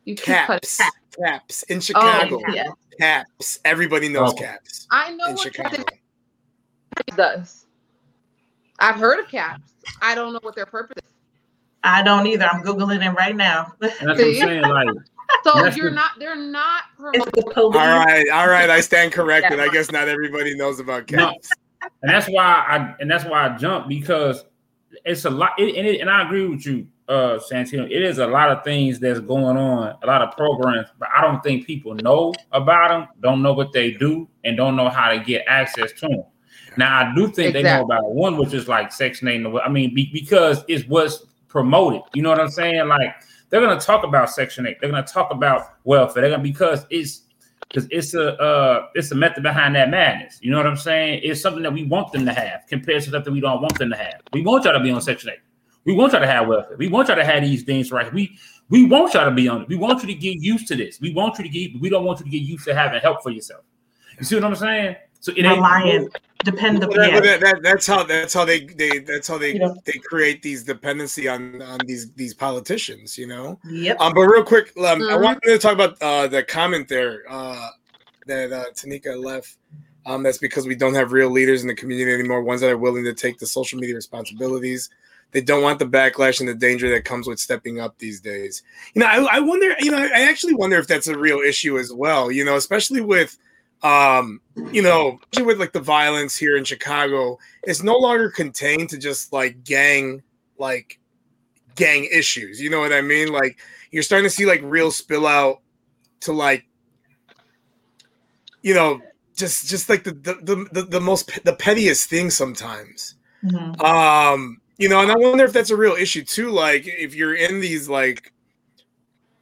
you keep cutting caps caps in Oh, chicago yeah. caps everybody knows Oh. caps I know in what chicago CAPS does. I've heard of CAPS. I don't know what their purpose is. I don't either. I'm googling it right now. That's what I'm saying. Like, So you're the- not. They're not promoting. the all right all right i stand corrected Yeah. i guess not everybody knows about No. caps and that's why I and that's why I jumped because it's a lot. It, and, it, and I agree with you, uh, Santino. It is a lot of things that's going on, a lot of programs, but I don't think people know about them, don't know what they do, and don't know how to get access to them. Now, I do think they know about one, which is like Section 8. I mean, be, because it's what's promoted. You know what I'm saying? Like, they're going to talk about Section 8. They're going to talk about welfare. They're going to, because it's, because it's a uh it's a method behind that madness. You know what I'm saying? It's something that we want them to have compared to something we don't want them to have. We want y'all to be on Section 8. We want y'all to have welfare. We want y'all to have these things right. We we want y'all to be on it. We want you to get used to this. We want you to get we don't want you to get used to having help for yourself. You see what I'm saying? So it ain't Reliant, dependable. Well, that- Yeah. that- that- that's how that's how they they that's how they You know. they create these dependency on on these these politicians you know Yep. Um, but real quick, um, I Mhm. wanted to talk about uh, the comment there uh, that uh, Tanika left. Um, that's because we don't have real leaders in the community anymore, ones that are willing to take the social media responsibilities. They don't want the backlash and the danger that comes with stepping up these days. You know, I, I wonder. You know, I actually wonder if that's a real issue as well. You know, especially with um, you know, with like the violence here in Chicago, it's no longer contained to just like gang, like gang issues. You know what I mean? Like you're starting to see like real spill out to like, you know, just just like the the the, the most the pettiest thing sometimes. Mm-hmm. Um, you know, and I wonder if that's a real issue too. Like if you're in these like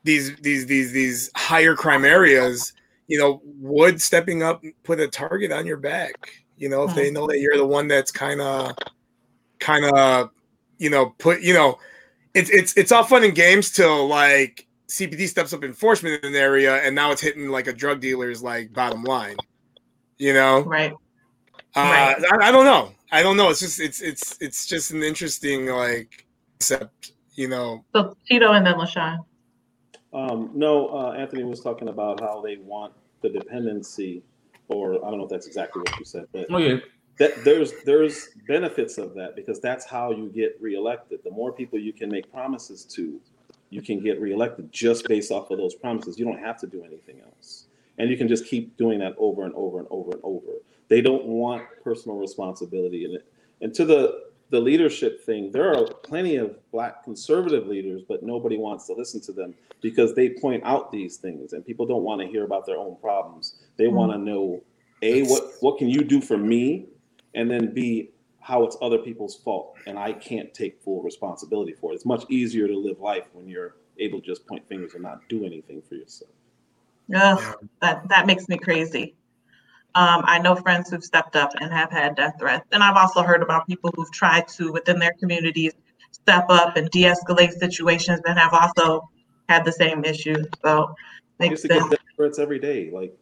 these these these these higher crime areas you know, would stepping up put a target on your back? You know, if they know that you're the one that's kind of, kind of, you know, put, you know, it's it's it's all fun and games till like CPD steps up enforcement in an area, and now it's hitting like a drug dealer's like bottom line. You know, right? Uh, right. I, I don't know. I don't know. It's just it's it's it's just an interesting like concept. You know. So Tito and then Lashawn. Um, no, uh, Anthony was talking about how they want the dependency, or I don't know if that's exactly what you said, but oh, yeah. that there's there's benefits of that because that's how you get reelected. The more people you can make promises to, you can get reelected just based off of those promises. You don't have to do anything else, and you can just keep doing that over and over and over and over. They don't want personal responsibility in it. And to the the leadership thing, there are plenty of black conservative leaders, but nobody wants to listen to them because they point out these things and people don't want to hear about their own problems. They mm-hmm. want to know A, what what can you do for me? And then B, how it's other people's fault and I can't take full responsibility for it. It's much easier to live life when you're able to just point fingers and not do anything for yourself. Yeah, that that makes me crazy. Um, I know friends who've stepped up and have had death threats. And I've also heard about people who've tried to, within their communities, step up and de escalate situations and have also had the same issues. So, makes sense. death threats every day. Like,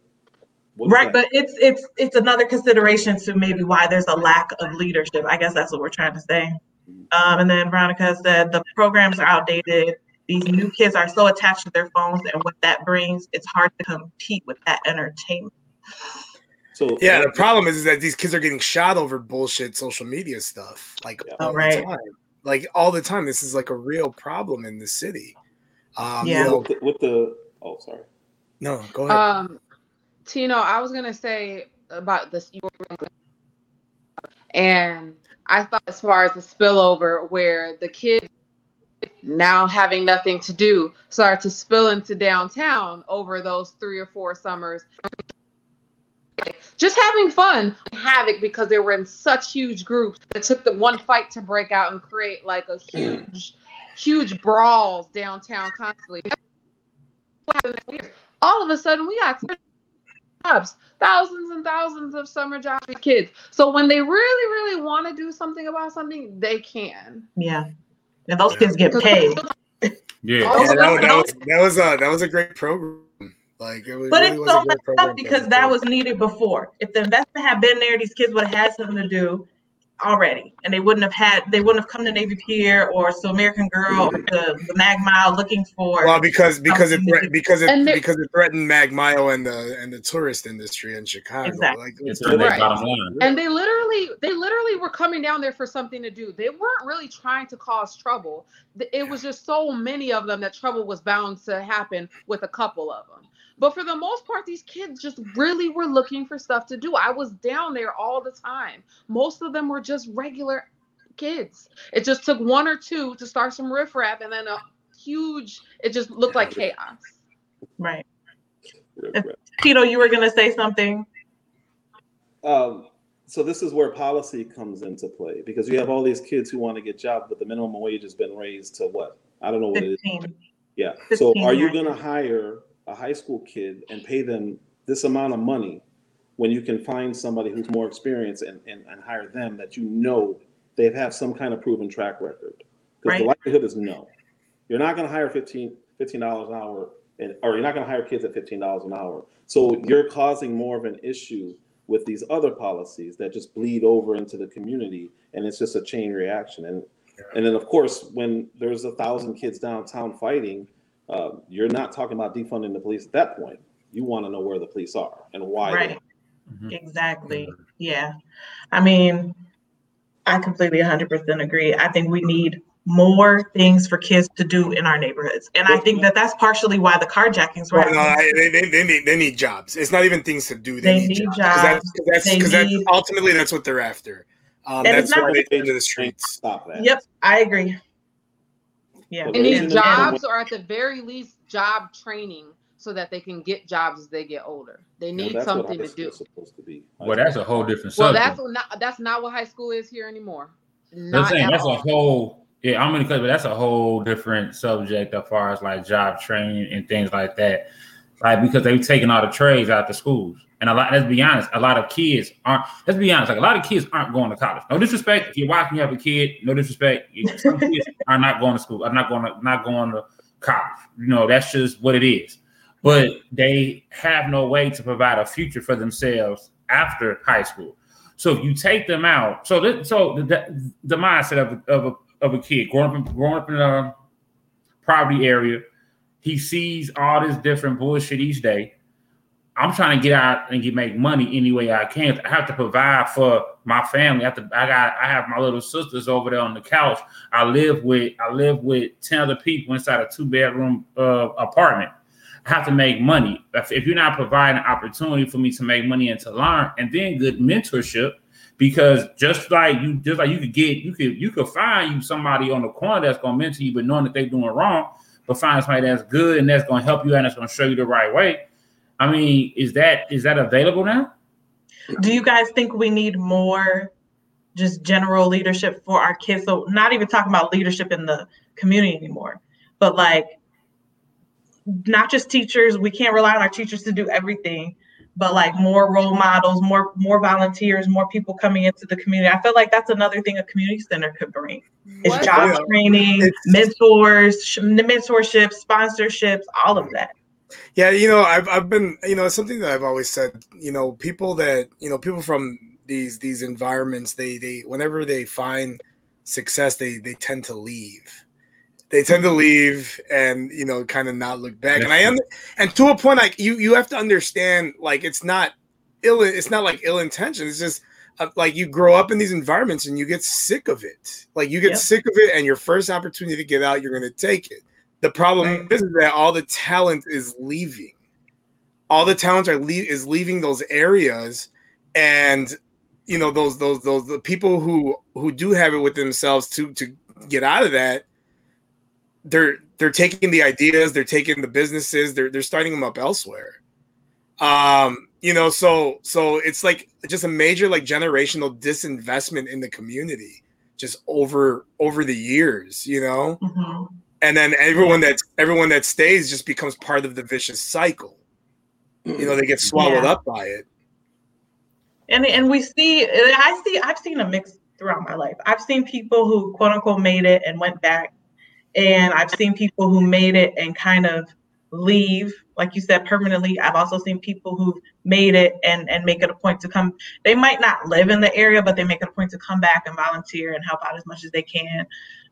right that? but it's it's it's another consideration to maybe why there's a lack of leadership i guess that's what we're trying to say mm-hmm. um, and then veronica said the programs are outdated these new kids are so attached to their phones and what that brings it's hard to compete with that entertainment so yeah, the problem is, is that these kids are getting shot over bullshit social media stuff, like yeah. all right. the time. Like all the time. This is like a real problem in the city. Um, yeah. You know, with, the, with the oh, sorry. No, go ahead. Um, Tino, I was gonna say about this, and I thought as far as the spillover, where the kids now having nothing to do start to spill into downtown over those three or four summers just having fun. Havoc because they were in such huge groups that took the one fight to break out and create like a huge huge brawls downtown constantly. All of a sudden we got jobs. Thousands and thousands of summer jobs for kids. So when they really really want to do something about something they can. Yeah. And those kids get paid. yeah, oh, yeah that, that, was, that was a that was a great program like, it was, but really it's so messed up because that was needed before. If the investment had been there, these kids would have had something to do already, and they wouldn't have had. They wouldn't have come to Navy Pier or so American Girl or the, the Mag Mile looking for. Well, because because it because it because it threatened Mag Mile and the and the tourist industry in Chicago. Exactly. Like, it's right. And they literally they literally were coming down there for something to do. They weren't really trying to cause trouble. It was just so many of them that trouble was bound to happen with a couple of them. But for the most part, these kids just really were looking for stuff to do. I was down there all the time. Most of them were just regular kids. It just took one or two to start some riffraff and then a huge, it just looked like chaos. Right. Tito, you were going to say something. Um, so this is where policy comes into play because you have all these kids who want to get jobs, but the minimum wage has been raised to what? I don't know what 15. it is. Yeah. 15, so are you going to hire a high school kid and pay them this amount of money when you can find somebody who's more experienced and, and, and hire them that you know they have some kind of proven track record. Because right. the likelihood is no. You're not going to hire 15 dollars an hour, and, or you're not going to hire kids at fifteen dollars an hour. So you're causing more of an issue with these other policies that just bleed over into the community, and it's just a chain reaction. And and then of course, when there's a thousand kids downtown fighting, uh, you're not talking about defunding the police at that point. You want to know where the police are and why. Right. Mm-hmm. Exactly. Yeah. I mean, I completely 100% agree. I think we need more things for kids to do in our neighborhoods. And I think that that's partially why the carjackings were. Well, no, they, they, they, need, they need jobs. It's not even things to do. They, they need, need, jobs. Because that's, that's, need... that's, ultimately that's what they're after. Um, that's why they take to the streets. Stop that. Yep, I agree. Yeah. They need jobs or at the very least job training so that they can get jobs as they get older. They need something to do. Supposed to be. Well, that's a whole different subject. Well, that's not that's not what high school is here anymore. Not saying, that's all. a whole yeah, I'm gonna cut, but that's a whole different subject as far as like job training and things like that. Like because they've taken all the trades out the schools. And a lot, let's be honest, a lot of kids aren't. Let's be honest, like a lot of kids aren't going to college. No disrespect, if you're watching, you have a kid. No disrespect, some kids are not going to school. Are not going to not going to college. You know, that's just what it is but they have no way to provide a future for themselves after high school. So if you take them out, so this, so the, the mindset of of a, of a kid growing up in, growing up in a poverty area, he sees all this different bullshit each day. I'm trying to get out and get make money any way I can. I have to provide for my family. I have to, I got I have my little sisters over there on the couch. I live with I live with 10 other people inside a two bedroom uh, apartment I have to make money. If you're not providing an opportunity for me to make money and to learn, and then good mentorship, because just like you, just like you could get, you could you could find you somebody on the corner that's gonna mentor you, but knowing that they're doing wrong, but find somebody that's good and that's gonna help you and that's gonna show you the right way. I mean, is that is that available now? Do you guys think we need more just general leadership for our kids? So not even talking about leadership in the community anymore, but like not just teachers. We can't rely on our teachers to do everything, but like more role models, more more volunteers, more people coming into the community. I feel like that's another thing a community center could bring. Is job yeah. training, it's, mentors, mentorship, sponsorships, all of that. Yeah, you know, I've I've been, you know, something that I've always said, you know, people that, you know, people from these these environments, they they whenever they find success, they they tend to leave they tend to leave and you know kind of not look back. And I am, and to a point, like you you have to understand, like it's not ill. It's not like ill intention. It's just uh, like you grow up in these environments and you get sick of it. Like you get yep. sick of it, and your first opportunity to get out, you're going to take it. The problem right. is that all the talent is leaving. All the talent are le- is leaving those areas, and you know those those those the people who who do have it with themselves to to get out of that they're they're taking the ideas, they're taking the businesses, they're they're starting them up elsewhere. Um, you know, so so it's like just a major like generational disinvestment in the community just over over the years, you know. Mm-hmm. And then everyone that everyone that stays just becomes part of the vicious cycle. You know, they get swallowed yeah. up by it. And and we see I see I've seen a mix throughout my life. I've seen people who quote unquote made it and went back and I've seen people who made it and kind of leave, like you said, permanently. I've also seen people who've made it and, and make it a point to come. They might not live in the area, but they make it a point to come back and volunteer and help out as much as they can.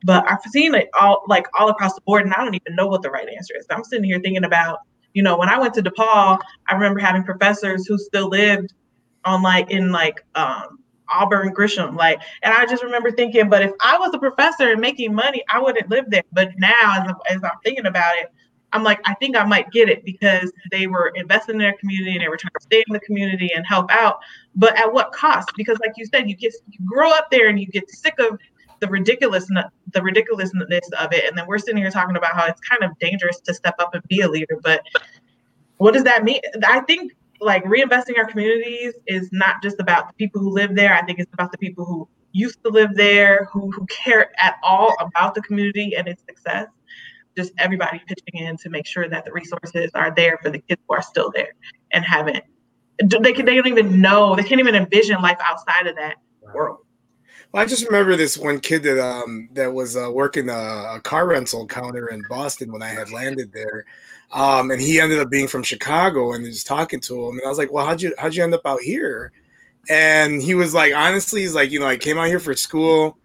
But I've seen it all like all across the board, and I don't even know what the right answer is. I'm sitting here thinking about, you know, when I went to DePaul, I remember having professors who still lived on like in like um Auburn Gresham. Like, and I just remember thinking, but if I was a professor and making money, I wouldn't live there. But now, as, as I'm thinking about it, I'm like, I think I might get it because they were investing in their community and they were trying to stay in the community and help out. But at what cost? Because, like you said, you get you grow up there and you get sick of the ridiculousness the ridiculousness of it, and then we're sitting here talking about how it's kind of dangerous to step up and be a leader. But what does that mean? I think like reinvesting our communities is not just about the people who live there. I think it's about the people who used to live there, who who care at all about the community and its success. Just everybody pitching in to make sure that the resources are there for the kids who are still there and haven't. They can. They don't even know. They can't even envision life outside of that world. Well, I just remember this one kid that um that was uh, working a, a car rental counter in Boston when I had landed there um, and he ended up being from Chicago and just talking to him. And I was like, well, how'd you, how'd you end up out here? And he was like, honestly, he's like, you know, I came out here for school.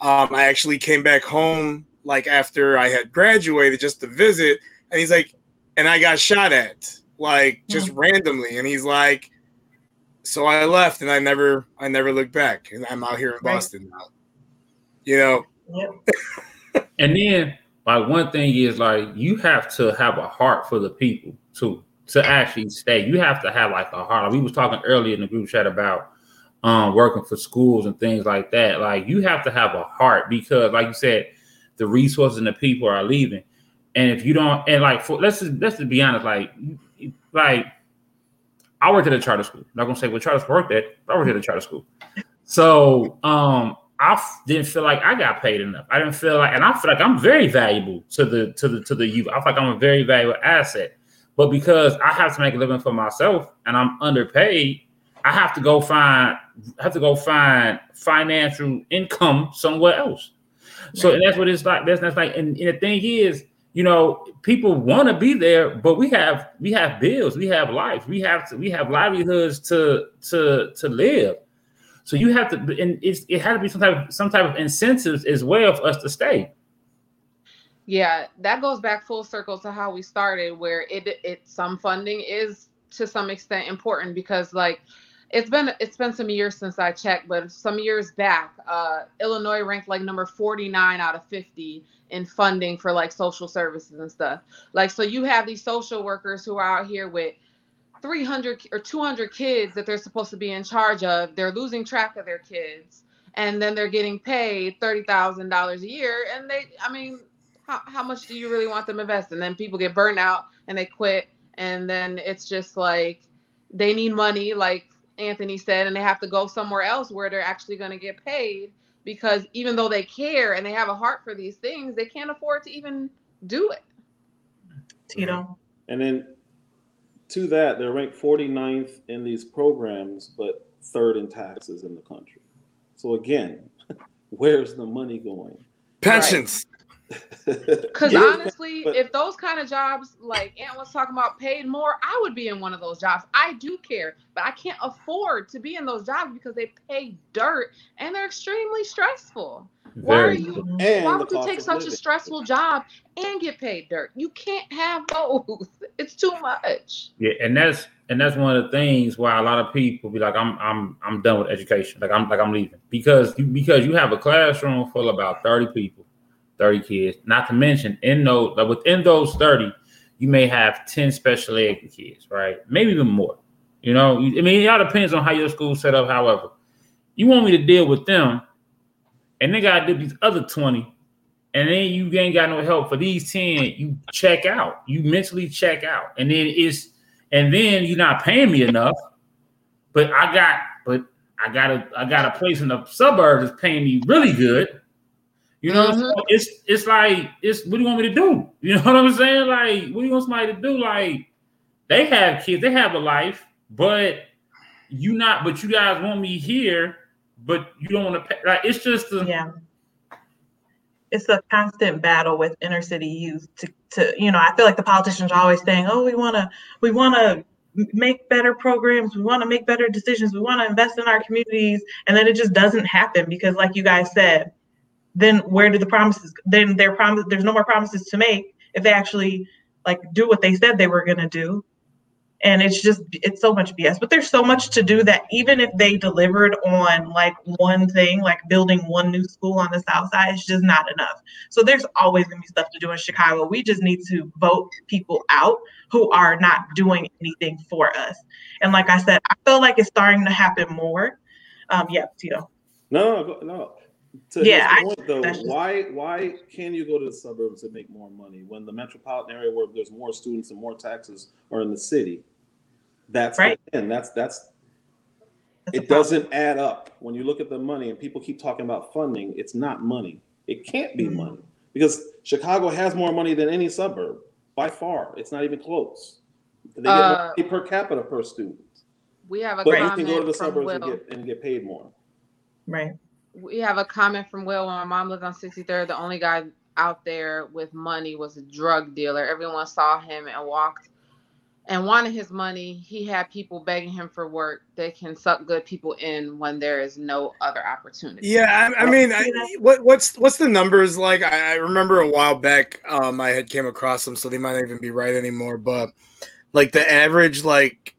Um, I actually came back home like after I had graduated just to visit. And he's like, and I got shot at like just mm-hmm. randomly. And he's like, so I left and I never, I never looked back. And I'm out here in Boston now. You know? Yep. And then like one thing is like you have to have a heart for the people too to actually stay. You have to have like a heart. Like we was talking earlier in the group chat about um working for schools and things like that. Like you have to have a heart because like you said, the resources and the people are leaving. And if you don't and like for, let's just let's just be honest, like like I worked at a charter school. I'm not gonna say what charter school worked at, I worked at a charter school. So um I didn't feel like I got paid enough. I didn't feel like, and I feel like I'm very valuable to the to the to the youth. I feel like I'm a very valuable asset. But because I have to make a living for myself and I'm underpaid, I have to go find I have to go find financial income somewhere else. So that's what it's like. That's that's like, and, and the thing is, you know, people want to be there, but we have we have bills, we have life, we have to we have livelihoods to to to live. So you have to, and it's, it had to be some type of some type of incentives as well for us to stay. Yeah, that goes back full circle to how we started, where it it some funding is to some extent important because like it's been it's been some years since I checked, but some years back, uh, Illinois ranked like number 49 out of 50 in funding for like social services and stuff. Like so you have these social workers who are out here with 300 or 200 kids that they're supposed to be in charge of. They're losing track of their kids and then they're getting paid $30,000 a year and they I mean how, how much do you really want them invest? And then people get burned out and they quit and then it's just like they need money like Anthony said and they have to go somewhere else where they're actually going to get paid because even though they care and they have a heart for these things, they can't afford to even do it. Tito. And then to that, they're ranked 49th in these programs, but third in taxes in the country. So again, where's the money going? Pensions. Because honestly, but, if those kind of jobs, like Aunt was talking about, paid more, I would be in one of those jobs. I do care, but I can't afford to be in those jobs because they pay dirt and they're extremely stressful. Why are you? why would you take such living. a stressful job and get paid dirt? You can't have both. It's too much. Yeah, and that's and that's one of the things why a lot of people be like, I'm I'm I'm done with education. Like I'm like I'm leaving because you because you have a classroom full of about thirty people 30 kids. Not to mention, in those but within those 30, you may have 10 special ed kids, right? Maybe even more. You know, I mean, it all depends on how your school set up. However, you want me to deal with them, and they got to do these other 20, and then you ain't got no help for these 10. You check out. You mentally check out, and then it's and then you're not paying me enough. But I got, but I got a I got a place in the suburbs that's paying me really good you know, mm-hmm. so it's it's like it's what do you want me to do? You know what I'm saying? Like, what do you want somebody to do? Like, they have kids, they have a life, but you not, but you guys want me here, but you don't want to pay. Like, it's just a, yeah. It's a constant battle with inner city youth to, to you know. I feel like the politicians are always saying, "Oh, we want to, we want to make better programs we want to make better decisions we want to invest in our communities and then it just doesn't happen because like you guys said then where do the promises then their promise there's no more promises to make if they actually like do what they said they were going to do. And it's just it's so much bs but there's so much to do that even if they delivered on like one thing like building one new school on the south side it's just not enough. So there's always going to be stuff to do in chicago. We just need to vote people out who are not doing anything for us. And like i said i feel like it's starting to happen more. Um yeah tito. No no to yeah, point, though, why why can you go to the suburbs and make more money when the metropolitan area where there's more students and more taxes are in the city? That's right. And that's that's, that's it doesn't add up when you look at the money and people keep talking about funding. It's not money. It can't be mm-hmm. money because Chicago has more money than any suburb by far. It's not even close. They get uh, more per capita per student. We have a but you can go to the suburbs and get, and get paid more. Right we have a comment from Will. When my mom lived on 63rd, the only guy out there with money was a drug dealer. Everyone saw him and walked and wanted his money. He had people begging him for work. They can suck good people in when there is no other opportunity. Yeah, I, I mean, I, what, what's what's the numbers like? I, I, remember a while back, um, I had came across them, so they might not even be right anymore. But like the average like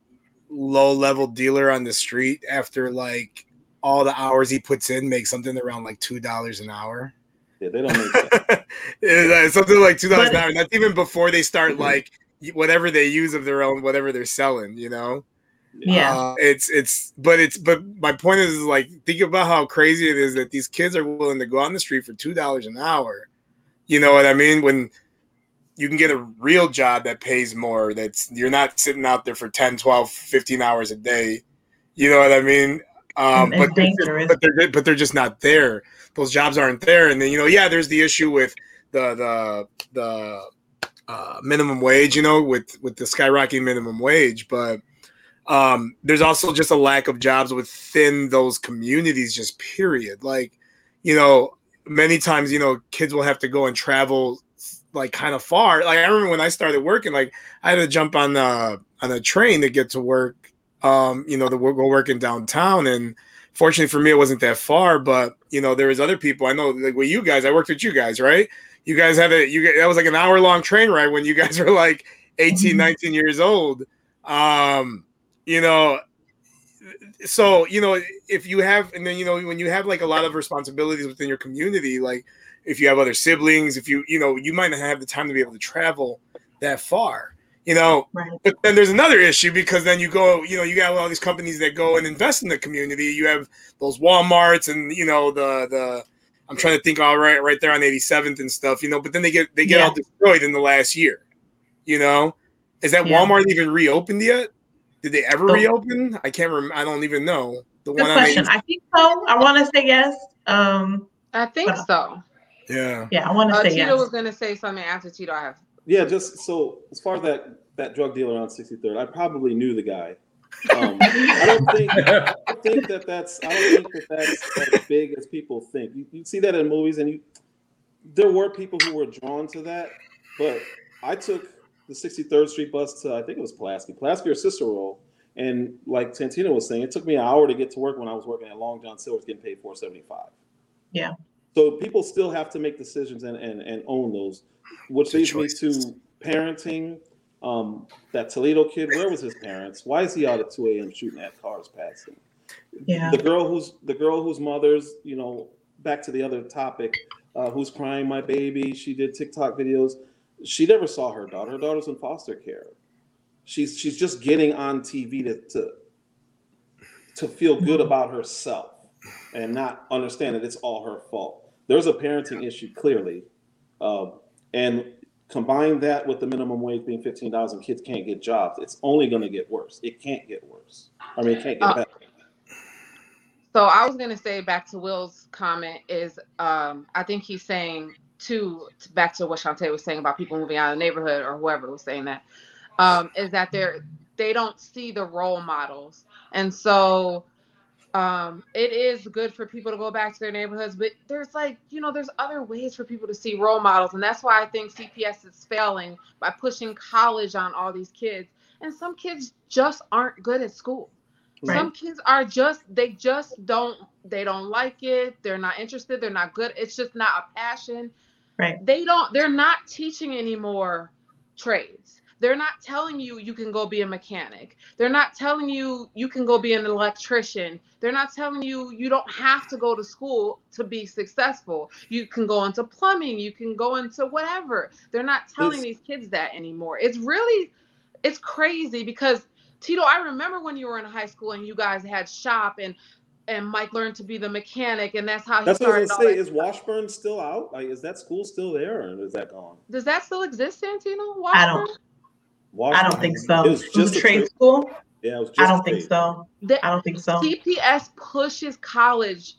low level dealer on the street after like all the hours he puts in make something around like two dollars an hour. Yeah, they don't make uh, something like two dollars an hour. That's even before they start like whatever they use of their own, whatever they're selling. You know. Yeah. Uh, it's it's but it's but my point is, is like think about how crazy it is that these kids are willing to go on the street for two dollars an hour. You know what I mean? When you can get a real job that pays more that's you're not sitting out there for 10 12 15 hours a day you know what i mean um, but, they're, but they're but they're just not there those jobs aren't there and then you know yeah there's the issue with the the the uh, minimum wage you know with with the skyrocketing minimum wage but um, there's also just a lack of jobs within those communities just period like you know many times you know kids will have to go and travel like kind of far. Like I remember when I started working, like I had to jump on the on a train to get to work. Um, you know, to go working downtown, and fortunately for me, it wasn't that far. But you know, there was other people I know, like with you guys. I worked with you guys, right? You guys had a you that was like an hour long train ride when you guys were like 18, mm-hmm. 19 years old. Um, you know, so you know if you have and then you know when you have like a lot of responsibilities within your community like if you have other siblings, if you, you know, you might not have the time to be able to travel that far, you know. Right. But then there's another issue because then you go, you know, you got all these companies that go and invest in the community. You have those WalMarts and you know the the I'm trying to think all right right there on 87th and stuff, you know, but then they get they get yeah. all destroyed in the last year. You know? Is that yeah. Walmart even reopened yet? Did they ever reopen? I can't remember. I don't even know. The one question. I think so. I want to say yes. Um, I think so. Yeah. Yeah, I want to uh, say Tito yes. was going to say something after Tito. I have. Yeah, just so as far as that that drug dealer on 63rd, I probably knew the guy. Um, I don't think I don't think that that's I don't think that that's as big as people think. You, you see that in movies, and you there were people who were drawn to that, but I took the 63rd Street bus to I think it was Pulaski, Pulaski or Cicero, and like Santino was saying, it took me an hour to get to work when I was working at Long John Silver's getting paid 475. Yeah. So people still have to make decisions and, and, and own those, which leads me to parenting. Um, that Toledo kid, where was his parents? Why is he out at 2 a.m. shooting at cars passing? Yeah. The girl who's the girl whose mother's, you know, back to the other topic, uh, who's crying my baby. She did TikTok videos. She never saw her daughter. Her daughter's in foster care. She's she's just getting on TV to to, to feel good about herself and not understand that it's all her fault there's a parenting issue clearly, um, and combine that with the minimum wage being fifteen thousand, kids can't get jobs. It's only going to get worse. It can't get worse. I mean, it can't get uh, better. So I was going to say back to Will's comment is um, I think he's saying to back to what Shantae was saying about people moving out of the neighborhood or whoever was saying that um, is that they're they don't see the role models, and so um, it is good for people to go back to their neighborhoods, but there's like, you know, there's other ways for people to see role models. And that's why I think CPS is failing by pushing college on all these kids. And some kids just aren't good at school. Right. Some kids are just, they just don't, they don't like it. They're not interested. They're not good. It's just not a passion. Right. They don't, they're not teaching anymore trades they're not telling you you can go be a mechanic. They're not telling you you can go be an electrician. They're not telling you you don't have to go to school to be successful. You can go into plumbing, you can go into whatever. They're not telling these kids that anymore. It's really it's crazy because Tito, I remember when you were in high school and you guys had shop and and Mike learned to be the mechanic, and that's how he that's started. That's what I was say. Is Washburne still out? Like, is that school still there, or is that gone? Does that still exist, Santino? Washburne? I don't. Washington. I don't think so. It was just trade, trade school. Yeah, it was I don't think so. The, I don't think so. CPS pushes college.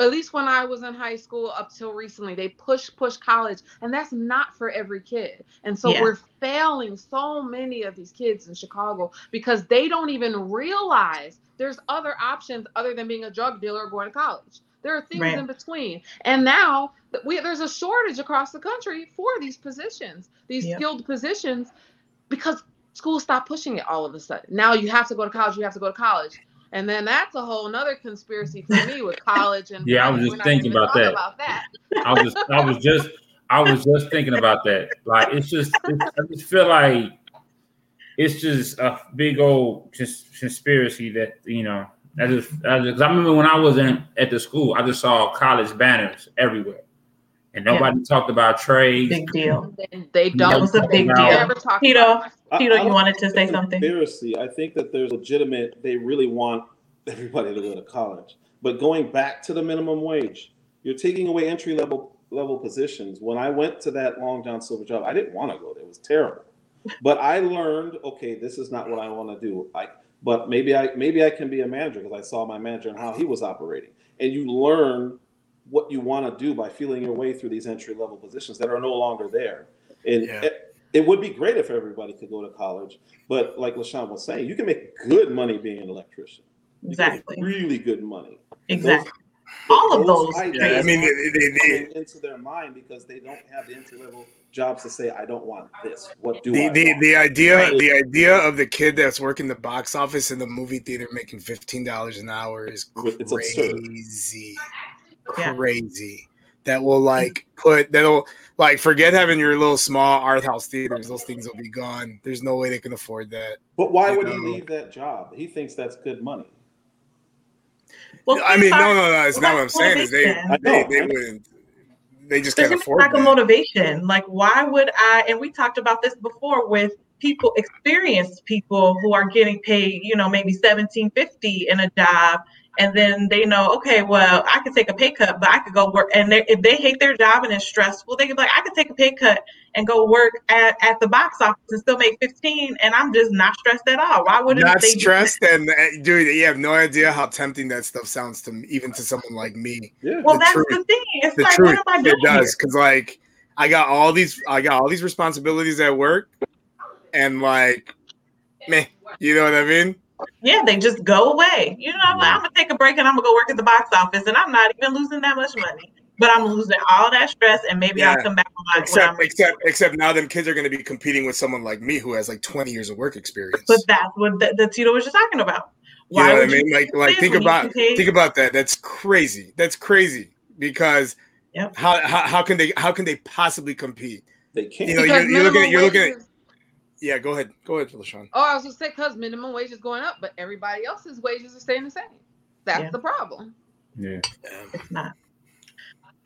At least when I was in high school up till recently, they push push college, and that's not for every kid. And so yeah. we're failing so many of these kids in Chicago because they don't even realize there's other options other than being a drug dealer or going to college. There are things right. in between. And now we, there's a shortage across the country for these positions, these yep. skilled positions because schools stopped pushing it all of a sudden. Now you have to go to college, you have to go to college. And then that's a whole nother conspiracy for me with college and yeah, I was just thinking about that. about that. I was just I was just I was just thinking about that. Like it's just it's, I just feel like it's just a big old just conspiracy that you know. I just, I just, I remember when I was in at the school, I just saw college banners everywhere, and nobody talked about trades. Big deal. They don't. That was a big deal. never talk Tito, about. Tito, I- I you wanted to say something? Conspiracy. I think that there's legitimate. They really want everybody to go to college. But going back to the minimum wage, you're taking away entry level level positions. When I went to that Long John Silver job, I didn't want to go there. It was terrible. But I learned, okay, this is not what I want to do. Like, but maybe I maybe I can be a manager because I saw my manager and how he was operating. And you learn what you want to do by feeling your way through these entry level positions that are no longer there. And Yeah. it, it would be great if everybody could go to college, but like LaShawn was saying, you can make good money being an electrician. You can make Exactly. really good money. Exactly. All of those. ideas Yeah, I mean, they- they- they- into their mind because they don't have the entry level jobs to say, I don't want this. What do the I the, want? the idea Right. the idea of the kid that's working the box office in the movie theater making fifteen dollars an hour is It's absurd. Crazy, Yeah. That will like put that'll like forget having your little small art house theaters. Those things will be gone. There's no way they can afford that. But why you would he leave that job? He thinks that's good money. Well, I mean, no, no, no. It's not what I'm saying. Is they motivation. They, they wouldn't. They just There's can't a afford lack of that. motivation. Like, why would I? And we talked about this before with people, experienced people who are getting paid, you know, maybe seventeen fifty in a job, and then they know, okay, well, I could take a pay cut, but I could go work. And they, if they hate their job and it's stressful, they could be like, I could take a pay cut and go work at, at the box office and still make fifteen, and I'm just not stressed at all. Why wouldn't Not they? do stressed, and uh, dude, you have no idea how tempting that stuff sounds to me, even to someone like me. Yeah. Well, the that's truth. the thing. It's the like, truth what am I doing? it does because like i got all these i got all these responsibilities at work and like meh, you know what i mean Yeah, they just go away. You know, what? I'm gonna mm-hmm. take a break and I'm gonna go work at the box office, and I'm not even losing that much money, but I'm losing all that stress, and maybe Yeah. I'll come back when I- when except I'm. except except now them kids are going to be competing with someone like me who has like 20 years of work experience But that's what the, the Tito was just talking about. you know what i mean like like think about think about that that's crazy that's crazy because Yep. how, how how can they how can they possibly compete They can't. You know, Because you're- you're looking at- you're looking at- wages- yeah go ahead go ahead LaShawn. Oh, I was just saying because minimum wage is going up, but everybody else's wages are staying the same. That's Yeah. the problem. Yeah. It's not.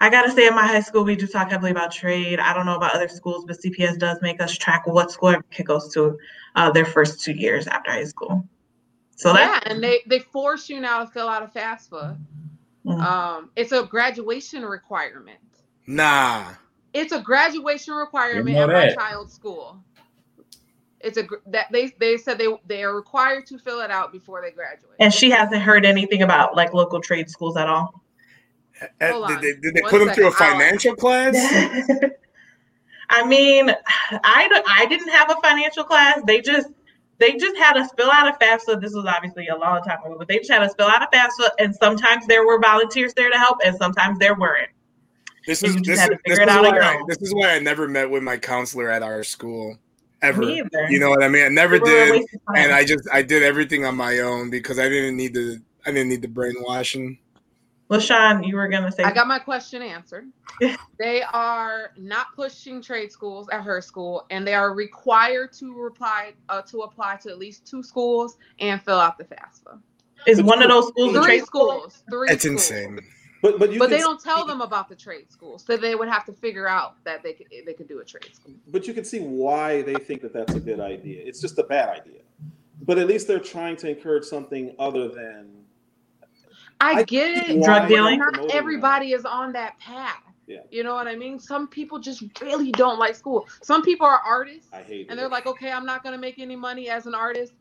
I gotta say, in my high school, we do talk heavily about trade. I don't know about other schools, but CPS does make us track what school every kid goes to uh, their first two years after high school. So yeah, that and they they force you now to fill out a FAFSA. Mhm. Um, it's a graduation requirement. nah It's a graduation requirement Didn't at my child's school. It's a gr- that they they said they they are required to fill it out before they graduate. and she hasn't heard anything about like local trade schools at all. Hold did they, did they put them through a second. I'll- financial class I mean, I I didn't have a financial class. They just they just had us fill out a FAFSA. This was obviously a long time ago, but they just had us fill out a FAFSA, and sometimes there were volunteers there to help, and sometimes there weren't. This is you just this, is- figure this it is out on why I, this is why I never met with my counselor at our school ever. You know what I mean? I never They were a did, waste of time. and I just I did everything on my own because I didn't need the I didn't need the brainwashing. LaShawn, you were gonna say I got my question answered. they are not pushing trade schools at her school, and they are required to reply uh, to apply to at least two schools and fill out the FAFSA. is one of those schools a Three trade school? schools. Three. It's schools. insane. But but you But they don't tell them about the trade school, so they would have to figure out that they could they could do a trade school. But you can see why they think that that's a good idea. It's just a bad idea. But at least they're trying to encourage something other than I, I get it. Drug dealing? Not everybody is on that path. Yeah. You know what I mean? Some people just really don't like school. Some people are artists I hate and it. they're like, okay, I'm not going to make any money as an artist,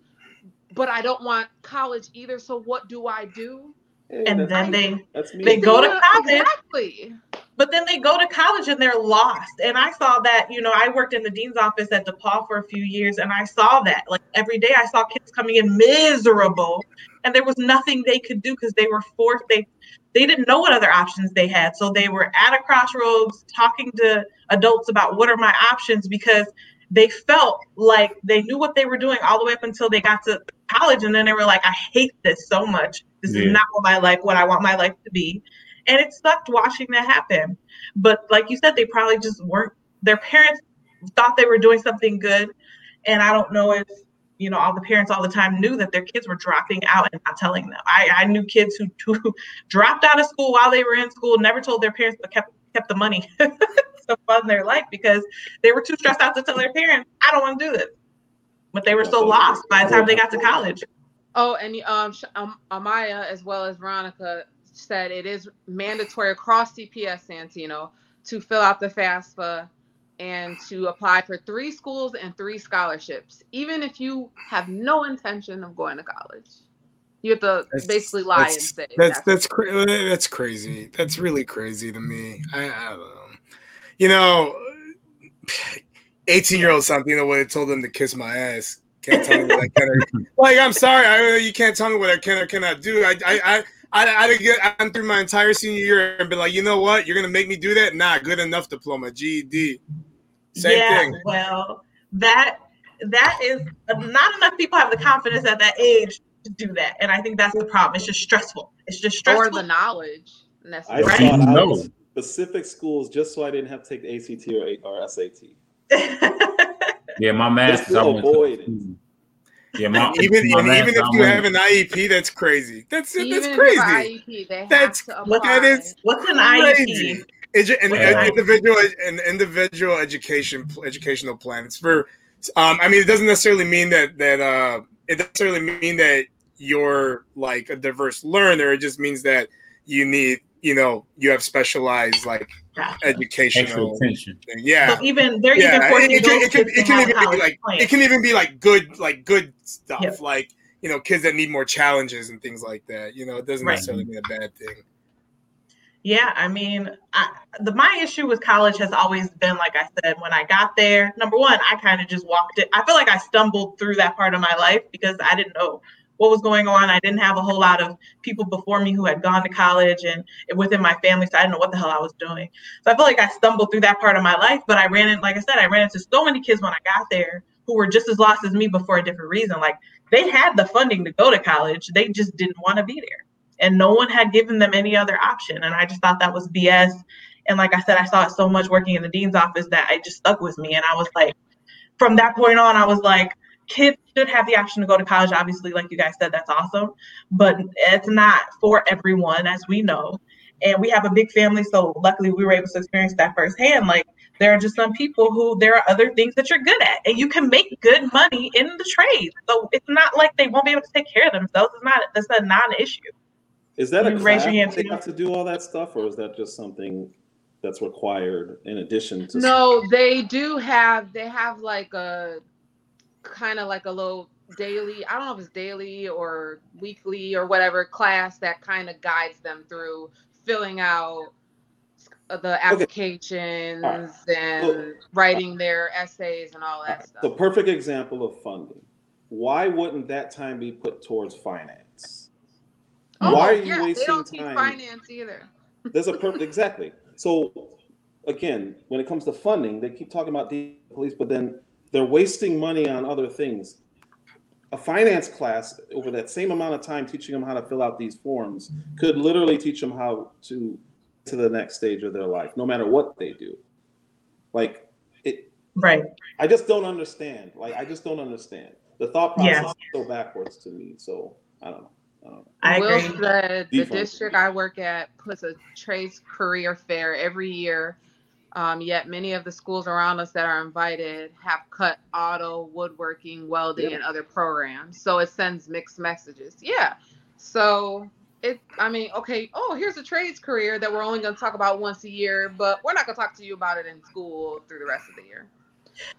but I don't want college either. So what do I do? Yeah, And that's- then they they go to college. Exactly. But then they go to college and they're lost. And I saw that, you know, I worked in the dean's office at DePaul for a few years and I saw that. Like every day I saw kids coming in miserable and there was nothing they could do because they were forced they they didn't know what other options they had. So they were at a crossroads talking to adults about what are my options because they felt like they knew what they were doing all the way up until they got to college and then they were like, I hate this so much. This Yeah. is not what my life what I want my life to be and it sucked watching that happen. But like you said, they probably just weren't. Their parents thought they were doing something good, and I don't know if you know all the parents all the time knew that their kids were dropping out and not telling them. I, I knew kids who, who dropped out of school while they were in school, never told their parents, but kept kept the money to fund their life because they were too stressed out to tell their parents, I don't want to do this. But they were so lost by the time they got to college. Oh, and um, um, Amaya as well as Veronica said it is mandatory across CPS Santino to fill out the FAFSA and to apply for three schools and three scholarships, even if you have no intention of going to college. You have to that's, basically lie and say that's that's that's, that's crazy. That's really crazy to me. I, I don't know. You know, eighteen year old Santino would have told them to kiss my ass. Can't tell me what I can or like. I'm sorry, I, you can't tell me what I can or cannot do. I I I. I, I'd get I'm through my entire senior year and be like, you know what? You're gonna make me do that? Nah, good enough diploma, GED. Same yeah, thing. Well, that that is not enough people have the confidence at that age to do that, and I think that's the problem. It's just stressful. It's just stressful. Or the knowledge. I right? thought I was specific schools just so I didn't have to take the ACT or, or SAT. yeah, my math is avoid it. Yeah, my, even my even if you have an IEP, that's crazy. That's even that's crazy. IEP, that's what that is. What's an IEP? It's an, an individual an individual education educational plan. It's for um, I mean, it doesn't necessarily mean that that uh, it doesn't necessarily mean that you're like a diverse learner. It just means that you need, you know, you have specialized like gotcha. educational attention. Yeah, so even they're yeah. even forcing it, it, it, can, it can even be like it can even be like good like good stuff yep. like you know kids that need more challenges and things like that. You know, it doesn't right. necessarily mean a bad thing. Yeah, I mean, I, the my issue with college has always been, like I said, when I got there. Number one, I kind of just walked it. I feel like I stumbled through that part of my life because I didn't know what was going on. I didn't have a whole lot of people before me who had gone to college and within my family, so I didn't know what the hell I was doing. So I feel like I stumbled through that part of my life. But I ran in, like I said, I ran into so many kids when I got there who were just as lost as me, but for a different reason. Like they had the funding to go to college, they just didn't want to be there and no one had given them any other option. And I just thought that was BS. And like I said, I saw it so much working in the dean's office that it just stuck with me. And I was like, from that point on, I was like, kids should have the option to go to college. Obviously, like you guys said, that's awesome, but it's not for everyone, as we know. And we have a big family, so luckily we were able to experience that firsthand. Like there are just some people who there are other things that you're good at, and you can make good money in the trade. So it's not like they won't be able to take care of themselves. It's not that's a non-issue. Is that a raise your hand? They have to do all that stuff, or is that just something that's required in addition to? No, they do have. They have like a kind of like a little daily. I don't know if it's daily or weekly or whatever class that kind of guides them through filling out the applications okay. and well, writing their essays and all that right. stuff. The perfect example of funding. Why wouldn't that time be put towards finance? Oh, Why are you yeah, wasting they don't teach time? finance either. There's a perfect exactly. So again, when it comes to funding, they keep talking about the police, but then they're wasting money on other things. A finance class over that same amount of time teaching them how to fill out these forms could literally teach them how to to the next stage of their life, no matter what they do. Like it right. I just don't understand. Like I just don't understand. The thought process yeah. is so backwards to me. So I don't know. I Will agree. said the district I work at puts a trades career fair every year. Um, yet many of the schools around us that are invited have cut auto, woodworking, welding, and other programs. So it sends mixed messages. Yeah. So it, I mean, okay, oh, here's a trades career that we're only going to talk about once a year, but we're not going to talk to you about it in school through the rest of the year.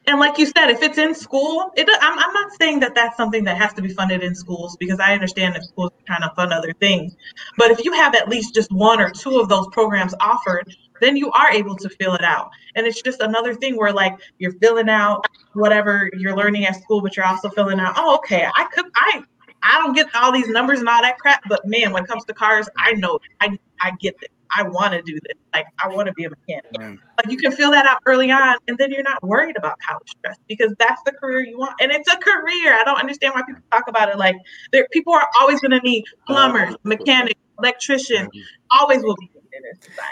And like you said, if it's in school, it, I'm, I'm not saying that that's something that has to be funded in schools because I understand that schools are trying to fund other things. But if you have at least just one or two of those programs offered, then you are able to fill it out. And it's just another thing where like you're filling out whatever you're learning at school, but you're also filling out, oh, okay, I could, I, I don't get all these numbers and all that crap, but man, when it comes to cars, I know, I, I get it. I want to do this. Like I want to be a mechanic. Mm. Like you can feel that out early on, and then you're not worried about college stress because that's the career you want, and it's a career. I don't understand why people talk about it like there. People are always going to need plumbers, mechanics, electricians. Always will be.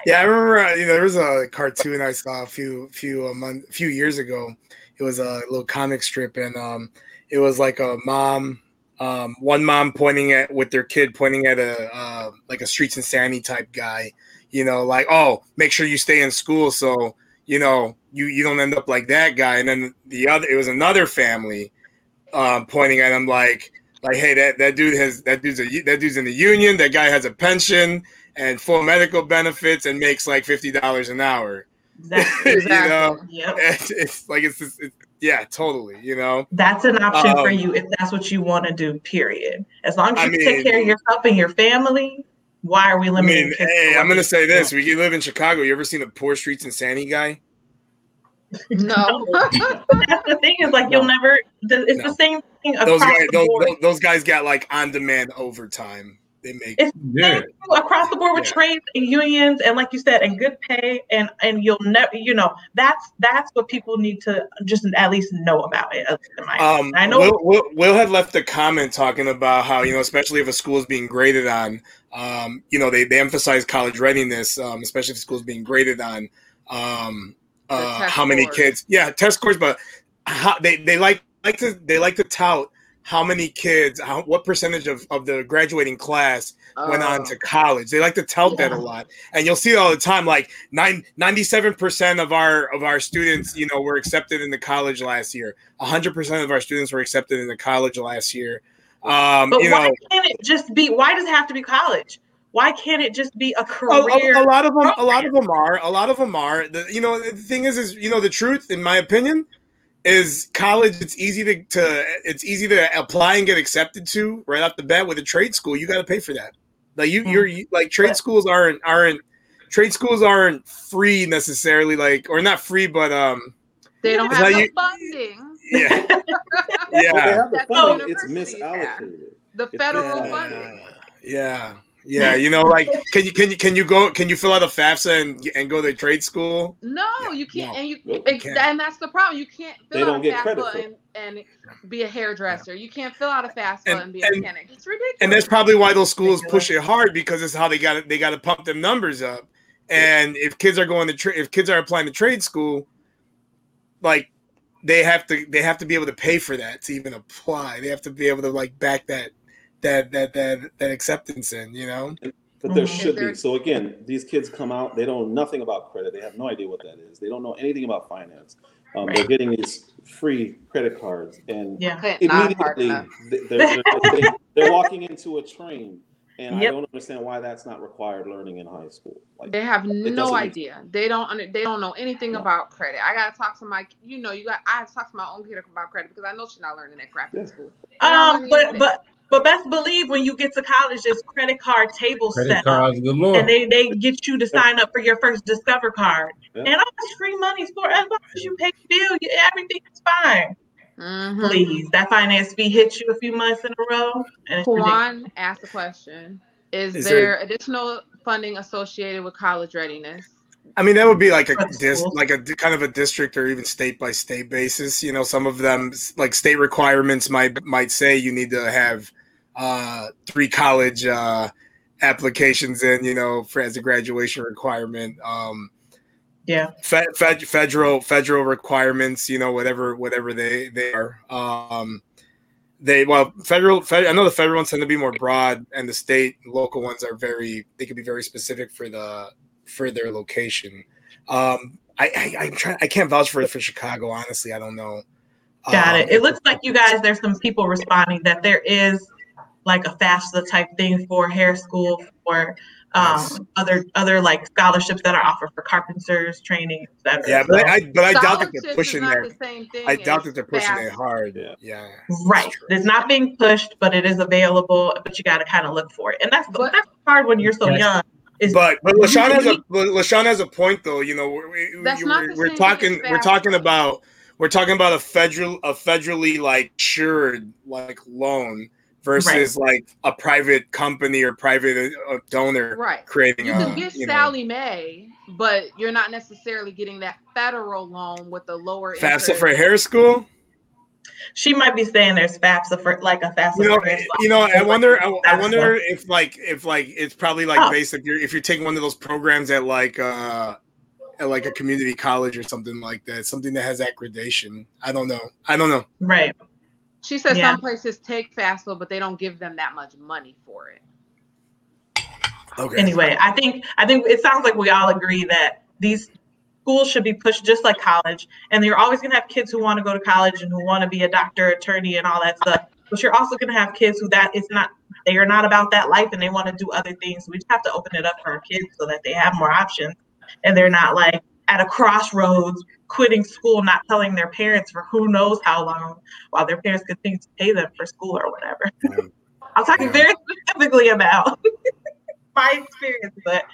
Yeah, I remember. Uh, you know, there was a cartoon I saw a few few a month, a few years ago. It was a little comic strip, and um, it was like a mom um, one mom pointing at with their kid pointing at a uh, like a streets and sanity type guy you know, like oh, make sure you stay in school so you know you you don't end up like that guy. And then the other, it was another family um, pointing at him like like hey that that dude has that dude's a that dude's in the union. That guy has a pension and full medical benefits and makes like fifty dollars an hour. Exactly. you know, Yep. it's, it's like it's, just, it's yeah, totally. You know, That's an option for Um, you if that's what you want to do, period. As long as I you mean- take care of yourself and your family, why are we I mean, hey, I'm gonna say this: we live in Chicago. You ever seen the poor streets and Sandy guy? No. That's the thing is like you'll No. never. It's No. the same thing across Those guys, the board. those, those guys got like on-demand overtime. They make It's Yeah. across the board with Yeah. trades and unions and like you said and good pay and and you'll never you know that's that's what people need to just at least know about it in my Um, I know Will, Will, Will had left a comment talking about how you know, especially if a school is being graded on, um, you know, they, they emphasize college readiness, um, especially if schools being graded on, um, uh, how many scores. kids, yeah, test scores, but how, they they like like to they like to tout how many kids, how, what percentage of, of the graduating class went on Oh. to college. They like to tout that a lot, and you'll see it all the time. Like nine, 97 percent of our of our students, you know, were accepted into college last year. hundred percent of our students were accepted into college last year. Um, but you why know, can't it just be why does it have to be college why can't it just be a a, career a- a lot of them, a lot of them are, a lot of them are. The, you know, the thing is, is you know, the truth, in my opinion, is college. It's easy to, to it's easy to apply and get accepted to right off the bat. With a trade school, you got to pay for that. Like you, Hmm. you're you, like trade But- schools aren't aren't trade schools aren't free necessarily. Like or not free, but um, They don't have the you- funding. Yeah, Well, they yeah. have the That funding. It's universities have. misallocated. The federal bad. funding. Yeah, yeah. You know, like can you can you can you go can you fill out a FAFSA and and go to trade school? No, Yeah, you can't, no. and you, Nope, ex- can't. and that's the problem. You can't They fill don't out a get FAFSA for and, and be a hairdresser. You can't fill out a FAFSA And- and, be a and- mechanic. It's ridiculous. and that's probably why those schools push it hard because it's how they got they got to pump them numbers up. And if kids are going to tra- if kids are applying to trade school, like they have to they have to be able to pay for that to even apply. They have to be able to like back that that that that that acceptance in. You know, But there Mhm. should be. So again, these kids come out, they don't know nothing about credit. They have no idea what that is. They don't know anything about finance. Um, They're getting these free credit cards, and yeah Clint, not hard immediately enough. they- they're, they're, they're walking into a train, and I don't understand why that's not required learning in high school. Like They have no doesn't make- idea. They don't. They don't know anything No. about credit. I gotta talk to my. You know, you got. I have to talk to my own kid about credit because I know she's not learning that crap Yeah. in school. They um but but but best believe when you get to college there's credit card tables Credit set up cards galore. and they they get you to sign up for your first discover card Yeah. and all this free money for as long as you pay the bill you, everything is fine Mhm. please that finance fee hits you a few months in a row and it's ridiculous. Juan asked a question: Is, Is there, there- additional funding associated with college readiness? I mean that would be like a For dis, like a kind of a district or even state by state basis. You know, some of them like state requirements might might say you need to have uh, three college uh, applications in. You know, for as a graduation requirement. Um, yeah Fed, fed, federal federal requirements, you know, whatever whatever they they are. Um, they well, federal, fed, I know the federal ones tend to be more broad, and the state local ones are very they can be very specific for the for their location. Um, I, I I'm trying I can't vouch for for Chicago. Honestly, I don't know. got Um, it it looks like you guys there's some people responding that there is like a FAFSA type thing for hair school for um, Yes. other other like scholarships that are offered for carpenters training etc Yeah, but I, I but I doubt that they're pushing not their. the I doubt that they're pushing it hard. Yeah. Yeah, Right. that's. It's not being pushed, but it is available. But you got to kind of look for it, and that's But- that's hard when you're so Yes. young. Is But but Lashawn has a usually- Lashawn has a point though. You know, we, we, That's not we're, we're talking we're talking about we're talking about a federal a federally like insured like loan versus like a private company or private uh, donor Right. creating You a can get you know, Sallie Mae, but you're not necessarily getting that federal loan with the lower FAFSA interest. for hair school. she might be saying there's FAFSA for like a FAFSA. You know, for hair you know. I wonder. I, I wonder if like if like it's probably like Oh. based if you're if you're taking one of those programs at like uh at like a community college or something like that, something that has accreditation. I don't know. I don't know. right. She said Yeah. some places take FAFSA, but they don't give them that much money for it. Okay. Anyway, I think I think it sounds like we all agree that these schools should be pushed just like college, and you're always going to have kids who want to go to college and who want to be a doctor, attorney, and all that stuff. But you're also going to have kids who that is not they are not about that life and they want to do other things. We just have to open it up for our kids so that they have more options and they're not like at a crossroads quitting school, not telling their parents for who knows how long while their parents continue to pay them for school or whatever. Yeah. I'm talking yeah. very specifically about my experience, but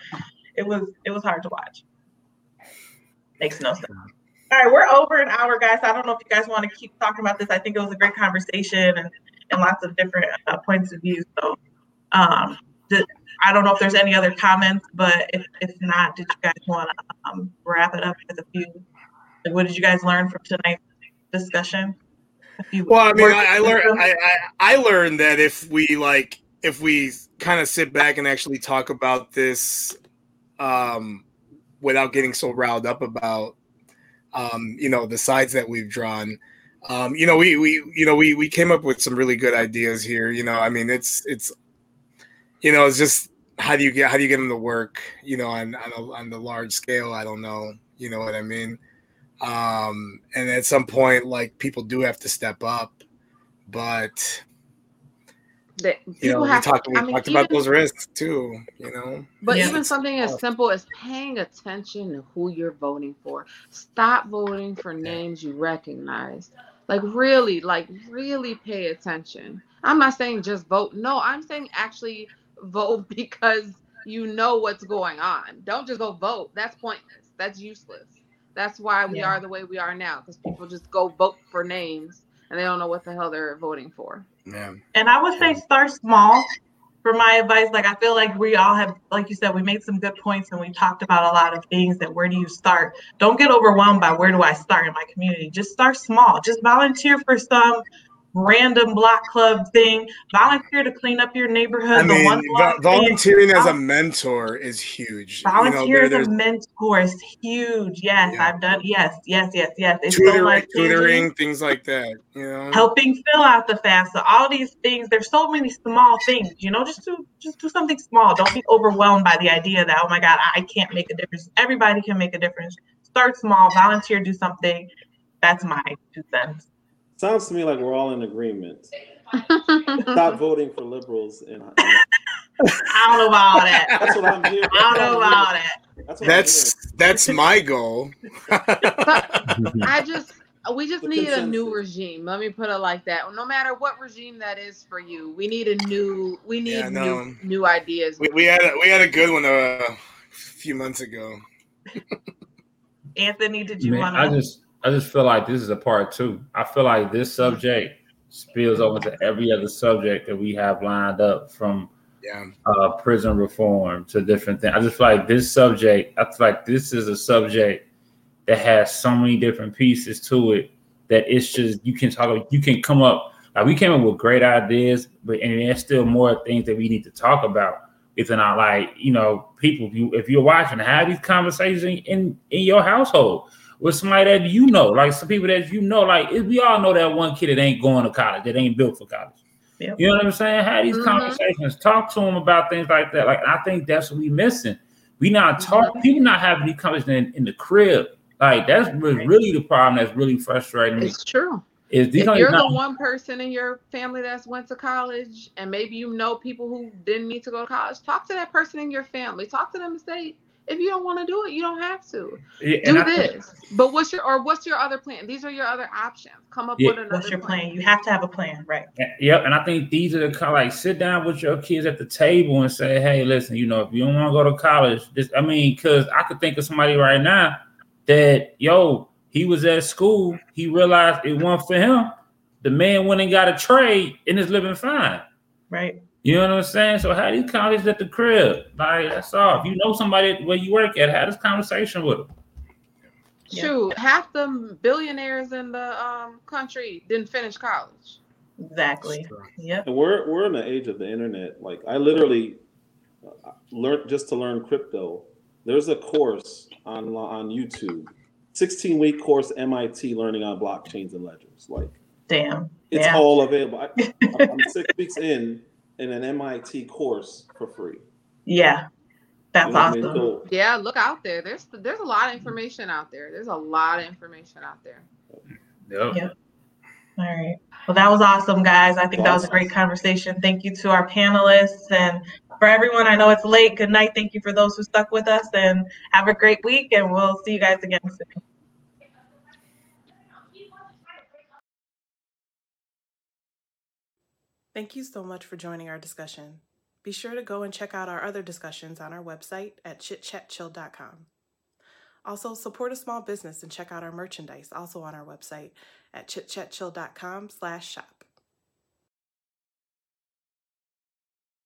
it was it was hard to watch. Makes no sense. All right, we're over an hour, guys. I don't know if you guys want to keep talking about this. I think it was a great conversation and, and lots of different uh, points of view. So, um, I don't know if there's any other comments, but if, if not, did you guys want to um, wrap it up with a few? Like, what did you guys learn from tonight's discussion? Well, I mean, I, I learned I, I, I learned that if we like if we kind of sit back and actually talk about this um, without getting so riled up about um, you know the sides that we've drawn. Um, you know, we we you know we we came up with some really good ideas here. You know, I mean, it's it's you know, it's just how do you get how do you get them to work? You know, on on, a, on the large scale. I don't know. You know what I mean? Um, and at some point, like people do have to step up, but that you know, we talked, we I mean, talked even, about those risks too, you know. But yeah. even something as simple as paying attention to who you're voting for. Stop voting for names you recognize. Like really, like really pay attention. I'm not saying just vote. No, I'm saying actually vote because you know what's going on. Don't just go vote. That's pointless. That's useless. That's why we yeah. are the way we are now because people just go vote for names and they don't know what the hell they're voting for. Yeah. And I would say start small for my advice. Like I feel like we all have, like you said, we made some good points and we talked about a lot of things that where do you start? Don't get overwhelmed by where do I start in my community. Just start small. Just volunteer for some random block club thing. Volunteer to clean up your neighborhood. I mean, volunteering thing. as a mentor is huge. Volunteer you know, as a mentor is huge. Yes, yeah. I've done. Yes, yes, yes, yes. It's tutoring, so tutoring, things like that. You know, helping fill out the FAFSA. All these things. There's so many small things. You know, just do just do something small. Don't be overwhelmed by the idea that oh my god, I can't make a difference. Everybody can make a difference. Start small. Volunteer. Do something. That's my two cents. Sounds to me like we're all in agreement. Stop voting for liberals. In, in I don't know about that. That's what I'm hearing. I don't know about that. That's that's, that's my goal. I just we just the need consensus. a new regime. Let me put it like that. No matter what regime that is for you, we need a new. We need yeah, no. new new ideas. We, we, had a, we had a good one uh, a few months ago. Anthony, did you want to? I just I just feel like this is a part two. I feel like this subject spills over to every other subject that we have lined up from yeah. uh, prison reform to different things. I just feel like this subject, I feel like this is a subject that has so many different pieces to it that it's just you can talk you can come up like we came up with great ideas, but and there's still more things that we need to talk about within not like, you know, people if you if you're watching, have these conversations in in your household with somebody that you know, like some people that you know, like we all know that one kid that ain't going to college, that ain't built for college. Yep. You know what I'm saying? Have these mm-hmm. conversations, talk to them about things like that. Like I think that's what we missing. We not mm-hmm. talk, people not having these conversations in, in the crib. Like that's really, really the problem. That's really frustrating. It's true. Is if you're the one person in your family that's went to college, and maybe you know people who didn't need to go to college, talk to that person in your family. Talk to them and say, if you don't want to do it, you don't have to. Yeah, do this. but what's your or what's your other plan? These are your other options. Come up yeah. with another. What's your plan? plan? You have to have a plan, right? Yep. And I think these are the kind of like sit down with your kids at the table and say, hey, listen, you know, if you don't want to go to college, this I mean, because I could think of somebody right now that yo, he was at school, he realized it wasn't for him. The man went and got a trade and is living fine. Right. You know what I'm saying? So have these conversations at the crib. Like that's all. If you know somebody where you work at, have this conversation with them. Shoot, half the billionaires in the um, country didn't finish college. Exactly. Yeah. And we're we're in the age of the internet. Like I literally uh, learned just to learn crypto. There's a course on on YouTube, 16 week course MIT learning on blockchains and ledgers. Like, damn, it's yeah. all available. I, I'm six weeks in in an MIT course for free. Yeah. That's awesome. Yeah, look out there. There's there's a lot of information out there. There's a lot of information out there. Yep. yep. All right. Well, that was awesome, guys. I think that was a great conversation. Thank you to our panelists and for everyone. I know it's late. Good night. Thank you for those who stuck with us and have a great week. And we'll see you guys again soon. Thank you so much for joining our discussion. Be sure to go and check out our other discussions on our website at chitchatchill.com. Also, support a small business and check out our merchandise also on our website at chitchatchill.com slash shop.